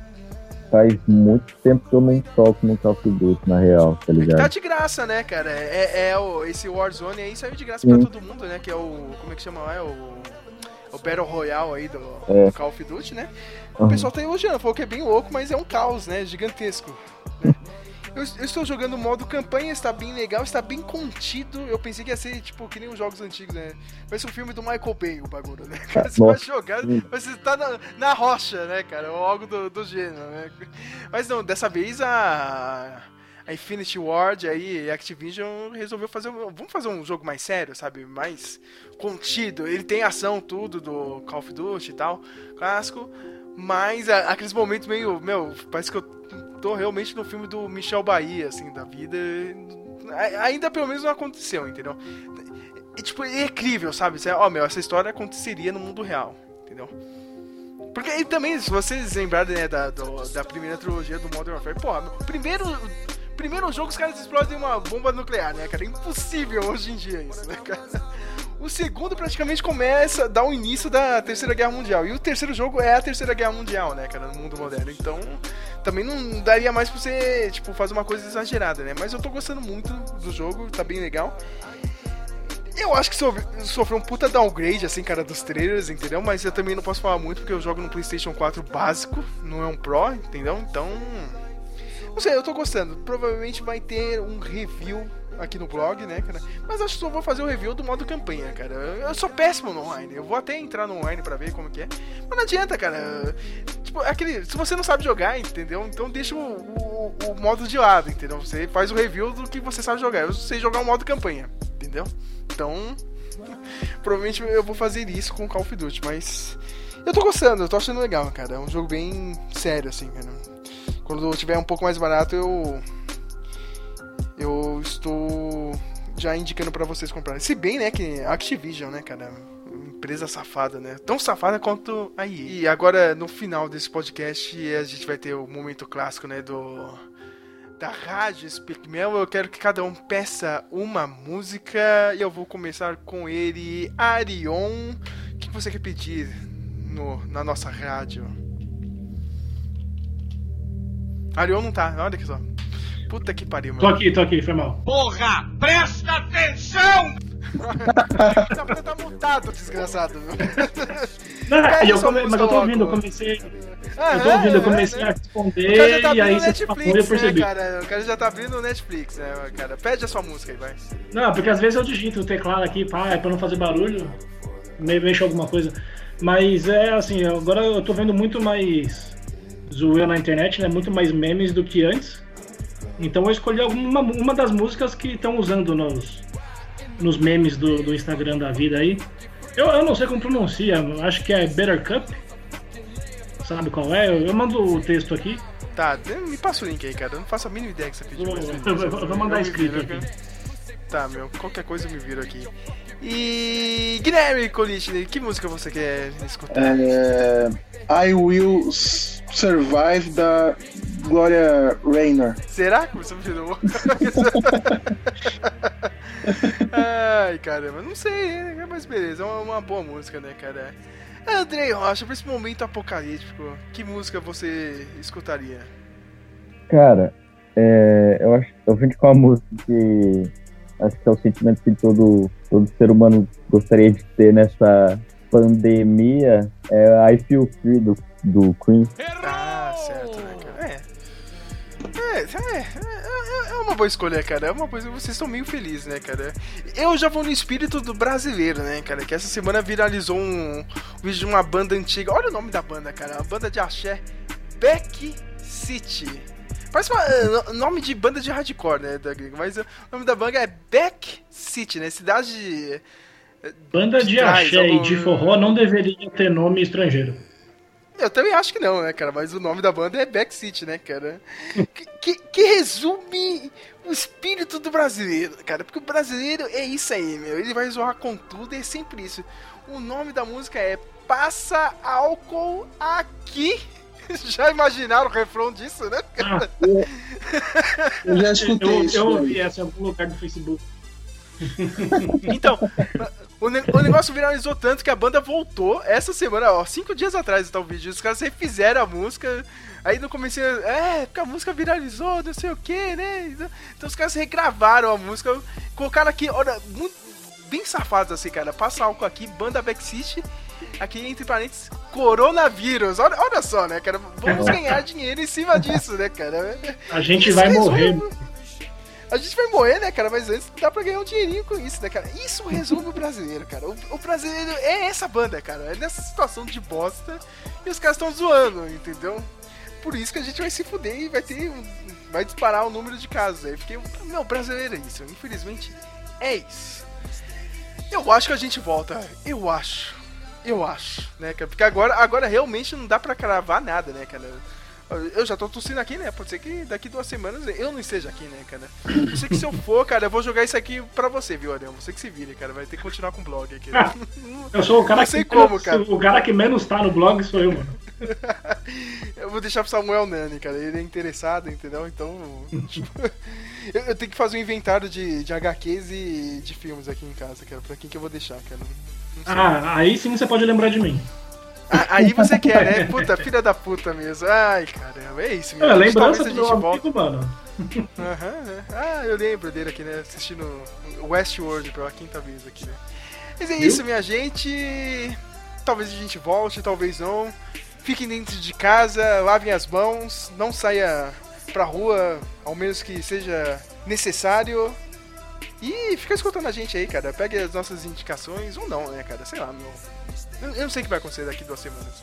faz muito tempo que eu não toco no Call of Duty, na real, tá Tá ligado? de graça, né, cara? É, é o, esse Warzone aí saiu de graça Sim. pra todo mundo, né? Que é o. Como é que chama? É o. O Battle Royale aí do, É. do Call of Duty, né? O Aham. pessoal tá elogiando, falou que é bem louco, mas é um caos, né? Gigantesco. né? [laughs] Eu, eu estou jogando o modo campanha, está bem legal, está bem contido. Eu pensei que ia ser, tipo, que nem os jogos antigos, né? Vai ser um filme do Michael Bay, o bagulho, né? Cara, [laughs] você vai nossa. jogar, você tá na, na rocha, né, cara? Ou algo do, do gênero, né? Mas não, dessa vez a. A Infinity Ward aí, a Activision resolveu fazer. um- Vamos fazer um jogo mais sério, sabe? Mais contido. Ele tem ação, tudo do Call of Duty e tal, clássico. Mas a- aqueles momentos meio. Meu, parece que eu tô realmente no filme do Michel Bahia, assim, da vida. Ainda pelo menos não aconteceu, entendeu? E, tipo, é incrível, sabe? Ó, meu, essa história aconteceria no mundo real, entendeu? Porque e também, se vocês lembrarem né, da, do- da primeira trilogia do Modern Warfare, no primeiro, primeiro jogo os caras explodem uma bomba nuclear, né, cara? É impossível hoje em dia isso, né, cara? O segundo praticamente começa, dá o início da Terceira Guerra Mundial. E o terceiro jogo é a Terceira Guerra Mundial, né, cara, no mundo moderno. Então, também não daria mais pra você, tipo, fazer uma coisa exagerada, né? Mas eu tô gostando muito do jogo, tá bem legal. Eu acho que sofre- sofreu um puta downgrade, assim, cara, dos trailers, entendeu? Mas eu também não posso falar muito porque eu jogo no PlayStation 4 básico, não é um Pro, entendeu? Então. Não sei, eu tô gostando. Provavelmente vai ter um review aqui no blog, né, cara? Mas acho que só vou fazer o review do modo campanha, cara. Eu sou péssimo no online. Eu vou até entrar no online pra ver como que é. Mas não adianta, cara. Tipo, é aquele. Se você não sabe jogar, entendeu? Então deixa o, o, o modo de lado, entendeu? Você faz o review do que você sabe jogar. Eu sei jogar o modo campanha, entendeu? Então. [laughs] Provavelmente eu vou fazer isso com Call of Duty, mas. Eu tô gostando, eu tô achando legal, cara. É um jogo bem sério, assim, cara. Quando tiver um pouco mais barato, eu. Eu estou já indicando pra vocês comprarem. Se bem, né, que Activision, né, cara? Empresa safada, né? Tão safada quanto a EA. E agora, no final desse podcast, a gente vai ter o momento clássico, né, do da rádio Speak Mel, eu quero que cada um peça uma música e eu vou começar com ele, Arion. O que você quer pedir no, na nossa rádio? Arion não tá, olha aqui só. Puta que pariu, meu. Tô aqui, tô aqui, foi mal. Porra, presta atenção! Tá, tá mutado, desgraçado. Não, [laughs] Pede eu come- mas eu tô ouvindo, eu comecei. Ah, eu tô ouvindo, eu é, comecei é, a responder tá e aí você falou eu Netflix, percebi. né, cara? O cara já tá abrindo o Netflix, né, cara? Pede a sua música aí, vai. Não, porque às vezes eu digito o teclado aqui, pá, é pra não fazer barulho, me- mexo alguma coisa. Mas é assim, agora eu tô vendo muito mais zoeira na internet, né? Muito mais memes do que antes. Então eu escolhi alguma, uma das músicas que estão usando nos, nos memes do, do Instagram da vida aí. Eu, eu não sei como pronuncia, acho que é Better Cup. Sabe qual é? Eu, eu mando o texto aqui. Tá, me passa o link aí, cara. Eu não faço a mínima ideia que você pediu. Eu vou- eu vou mandar escrito aqui. Tá, meu, qualquer coisa eu me viro aqui. E. Guilherme Colichini, que música você quer escutar? É, I Will Survive da Gloria Raynor. Será que você me virou? [laughs] Ai, caramba, não sei, né? mas beleza, é uma, uma boa música, né, cara? Andrei Rocha, pra esse momento apocalíptico, que música você escutaria? Cara, é, eu acho eu vim com uma música que acho que é o sentimento que todo, todo ser humano gostaria de ter nessa pandemia. É I Feel Free do, do Queen. Ah, certo, né, cara? É. É, é, é, é uma boa escolha, cara. É uma coisa. Vocês estão meio felizes, né, cara? Eu já vou no espírito do brasileiro, né, cara? Que essa semana viralizou um, um vídeo de uma banda antiga. Olha o nome da banda, cara. Uma banda de axé. Beck City. Parece uma, uh, nome de banda de hardcore, né, da gringa, mas uh, o nome da banda é Beck City, né? Cidade. de- Banda de Traz axé e algum- de forró não deveria ter nome estrangeiro. Eu também acho que não, né, cara? Mas o nome da banda é Back City, né, cara? que, que, que resume o espírito do brasileiro, cara. Porque o brasileiro é isso aí, meu. Ele vai zoar com tudo e é sempre isso. O nome da música é Passa Álcool Aqui. [laughs] Já imaginaram o refrão disso, né? Ah, Eu já escutei eu, isso. eu ouvi essa em algum lugar do Facebook. [laughs] Então, o, ne- o negócio viralizou tanto que a banda voltou essa semana, ó, cinco dias atrás tá o vídeo. Os caras refizeram a música. Aí no começo, é, porque a música viralizou, não sei o que, né? Então os caras regravaram a música, colocaram aqui, olha, muito, bem safados assim, cara. Passa álcool aqui, banda Backseat, aqui entre parênteses, coronavírus. Olha, olha só, né, cara? Vamos ganhar dinheiro em cima disso, né, cara? A gente vai morrer. A gente vai morrer, né, cara? Mas antes dá pra ganhar um dinheirinho com isso, né, cara? Isso resume o brasileiro, cara. O, o brasileiro é essa banda, cara. É nessa situação de bosta e os caras estão zoando, entendeu? Por isso que a gente vai se fuder e vai ter. um- vai disparar o número de casos aí. Porque, meu, brasileiro é isso. Infelizmente, é isso. Eu acho que a gente volta. Eu acho. Eu acho, né, cara? Porque agora, agora realmente não dá pra cravar nada, né, cara? Eu já tô tossindo aqui, né? Pode ser que daqui duas semanas eu não esteja aqui, né, cara? Eu sei que se eu for, cara, eu vou jogar isso aqui pra você, viu, Ariel? Você que se vire, cara. Vai ter que continuar com o blog aqui. Ah, Eu sou o cara, Não sei que como, menos, cara. o cara que menos tá no blog sou eu, mano. [laughs] Eu vou deixar pro Samuel Nani, cara. Ele é interessado, entendeu? Então. [laughs] eu, eu tenho que fazer um inventário de, de HQs e de filmes aqui em casa, cara. Pra quem que eu vou deixar, cara? Ah, aí sim você pode lembrar de mim. Ah, aí você [laughs] quer, né? Puta, filha da puta mesmo. Ai, caramba, é isso, É, meu. lembrança do meu volte. amigo, mano. Aham, né? Ah, eu lembro dele aqui, né? Assistindo Westworld pela quinta vez aqui, né? Mas é Viu? isso, minha gente. Talvez a gente volte, talvez não. Fiquem dentro de casa, lavem as mãos, não saia pra rua, ao menos que seja necessário. E fica escutando a gente aí, cara. Pegue as nossas indicações, ou não, né, cara? Sei lá, meu. Eu, eu não sei o que vai acontecer daqui duas semanas.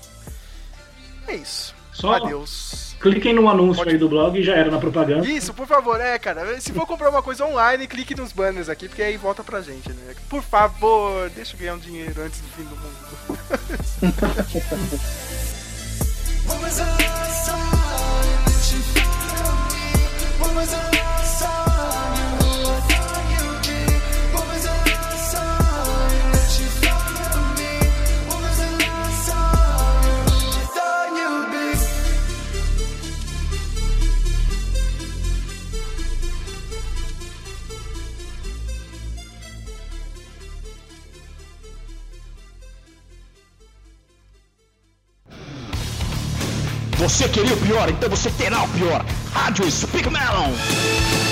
É isso. Só Adeus. cliquem no anúncio Pode- aí do blog e já era na propaganda. Isso, por favor, é, cara. Se for comprar uma coisa online, clique nos banners aqui, porque aí volta pra gente, né? Por favor, deixa eu ganhar um dinheiro antes do fim do mundo. [laughs] Você queria o pior, então você terá o pior. Rádio Speak Melon.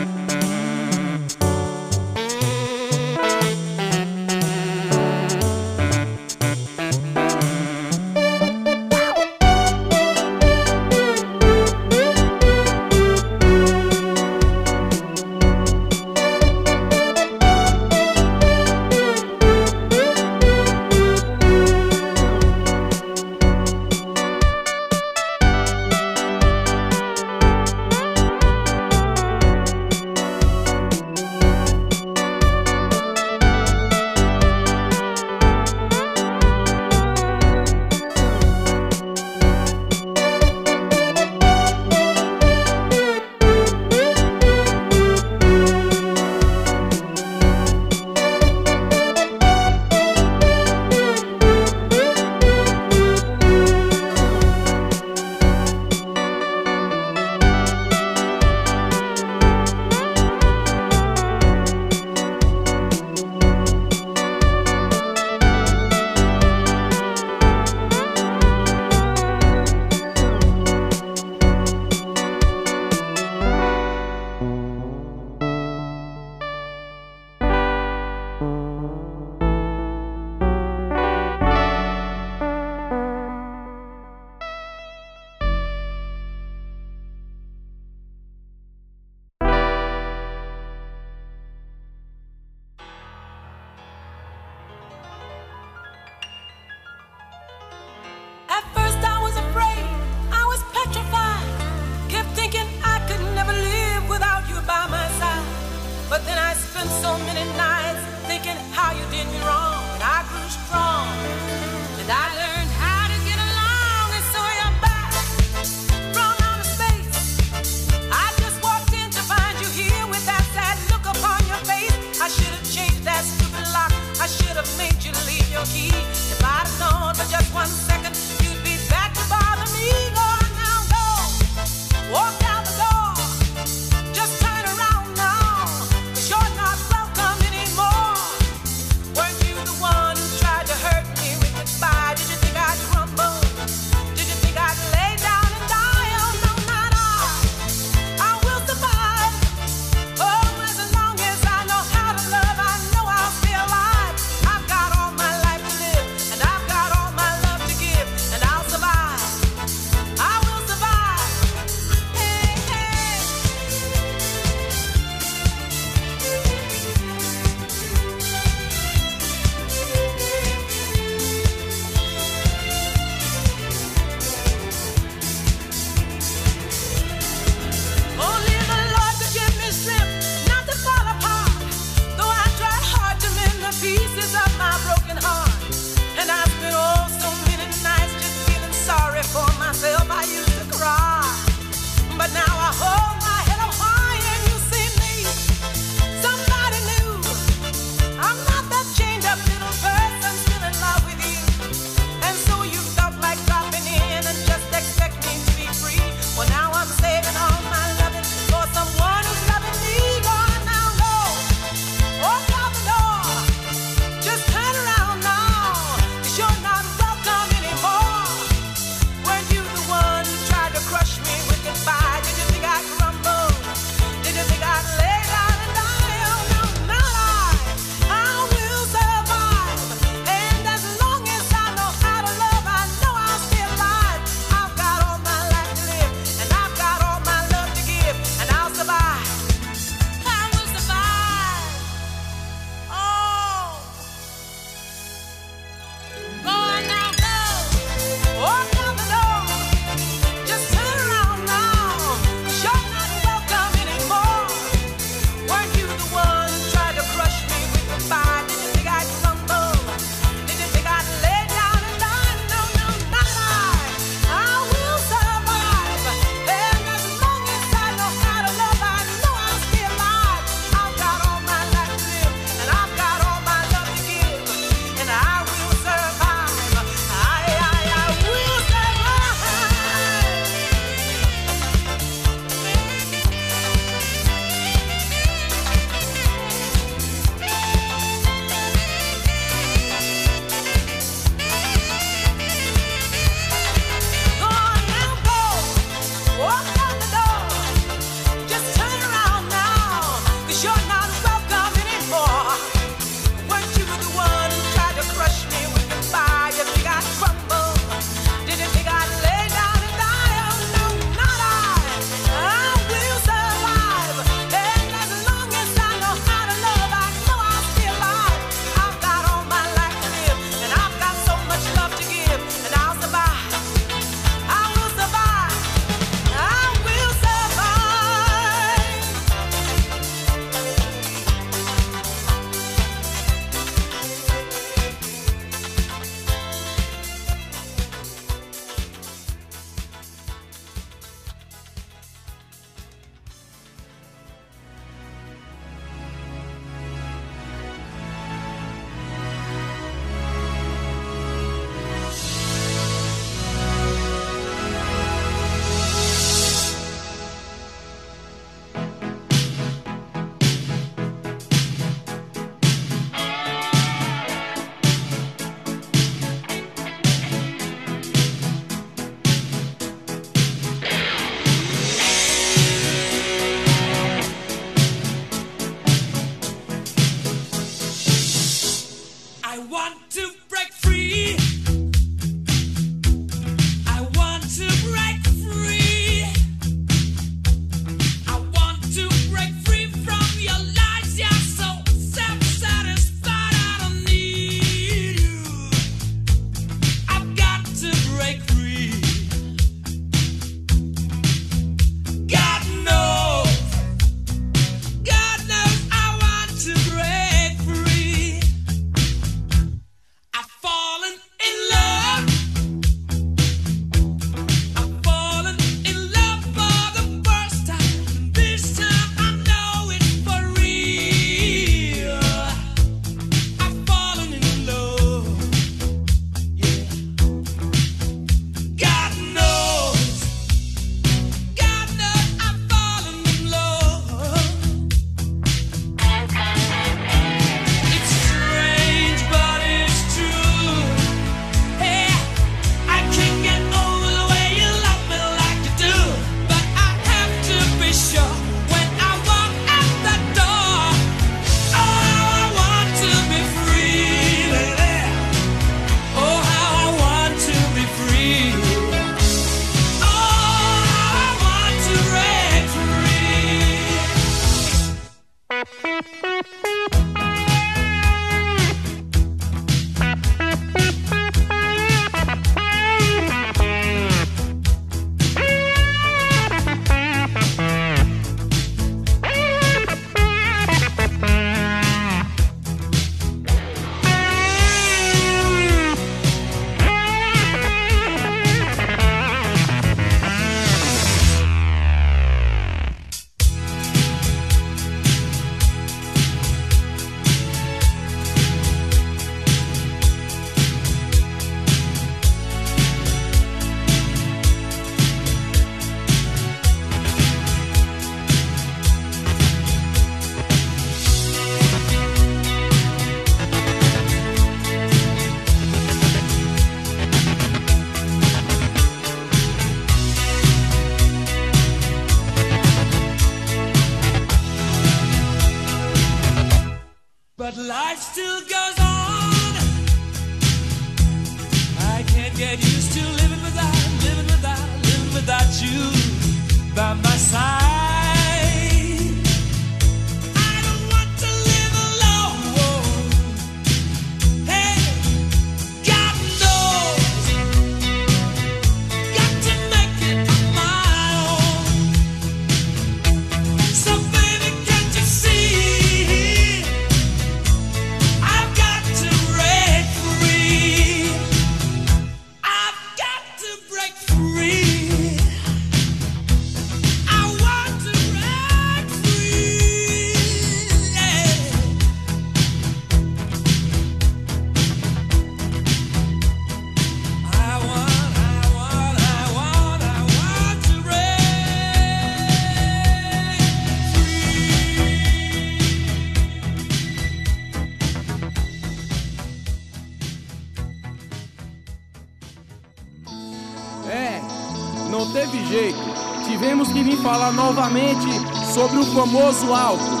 Sobre o famoso álcool.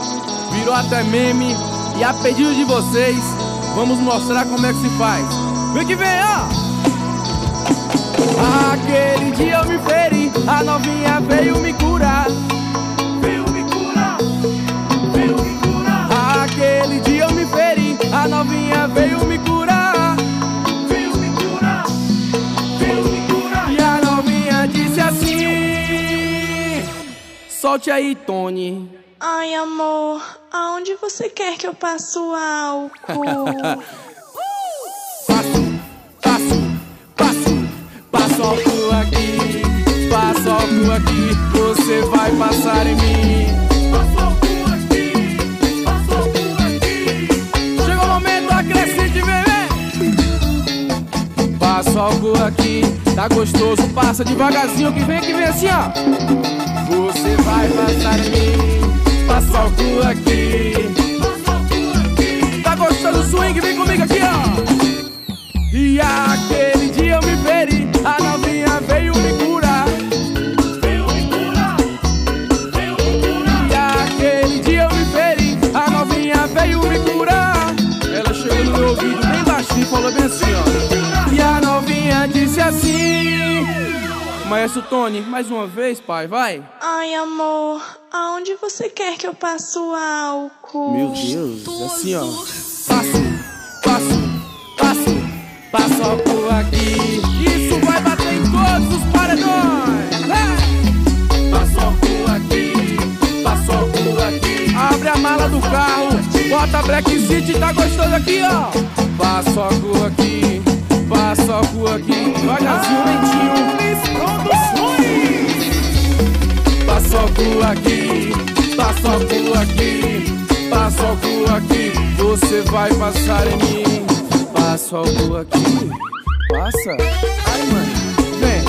Virou até meme e a pedido de vocês, vamos mostrar como é que se faz. Vem que vem, ó! Aquele dia eu me feri, a novinha veio me curar. Solte aí, Tony. Ai, amor, aonde você quer que eu passe o álcool? [laughs] Passo álcool aqui, passo álcool aqui, você vai passar em mim. Passo álcool aqui, passo álcool aqui. Chegou o momento acrescente, bebê. Passo álcool aqui, tá gostoso, passa devagarzinho que vem que vem assim, ó. Você vai passar em mim, passo álcool aqui. Tá gostando do swing? Vem comigo aqui, ó. E aquele dia eu me feri, a novinha veio me curar. Veio me curar, veio me curar. E aquele dia eu me feri, a novinha veio me curar. Ela chegou no meu ouvido bem baixinho e falou bem assim, ó. E a novinha disse assim: Maestro Tony, mais uma vez, pai, vai. Ai, amor, aonde você quer que eu passe o álcool? Meu Deus, assim, ó. Passo, passo, passo. Passo álcool aqui, isso vai bater em todos os paredões. Passo álcool aqui, passo álcool aqui. Abre a mala do carro, bota Black City, tá gostoso aqui, ó. Passo álcool aqui, passo álcool aqui. Devagarzinho, lentinho. Passo álcool aqui, passo álcool aqui, passo álcool aqui. Você vai passar em mim. Passo algo aqui, passa. Ai, mano, vem.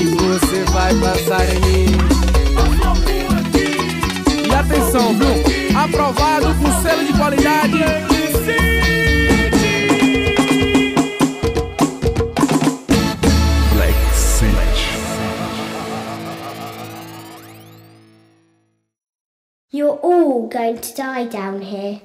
E você vai passar em mim. E atenção, viu? Aprovado com selo de qualidade. All going to die down here.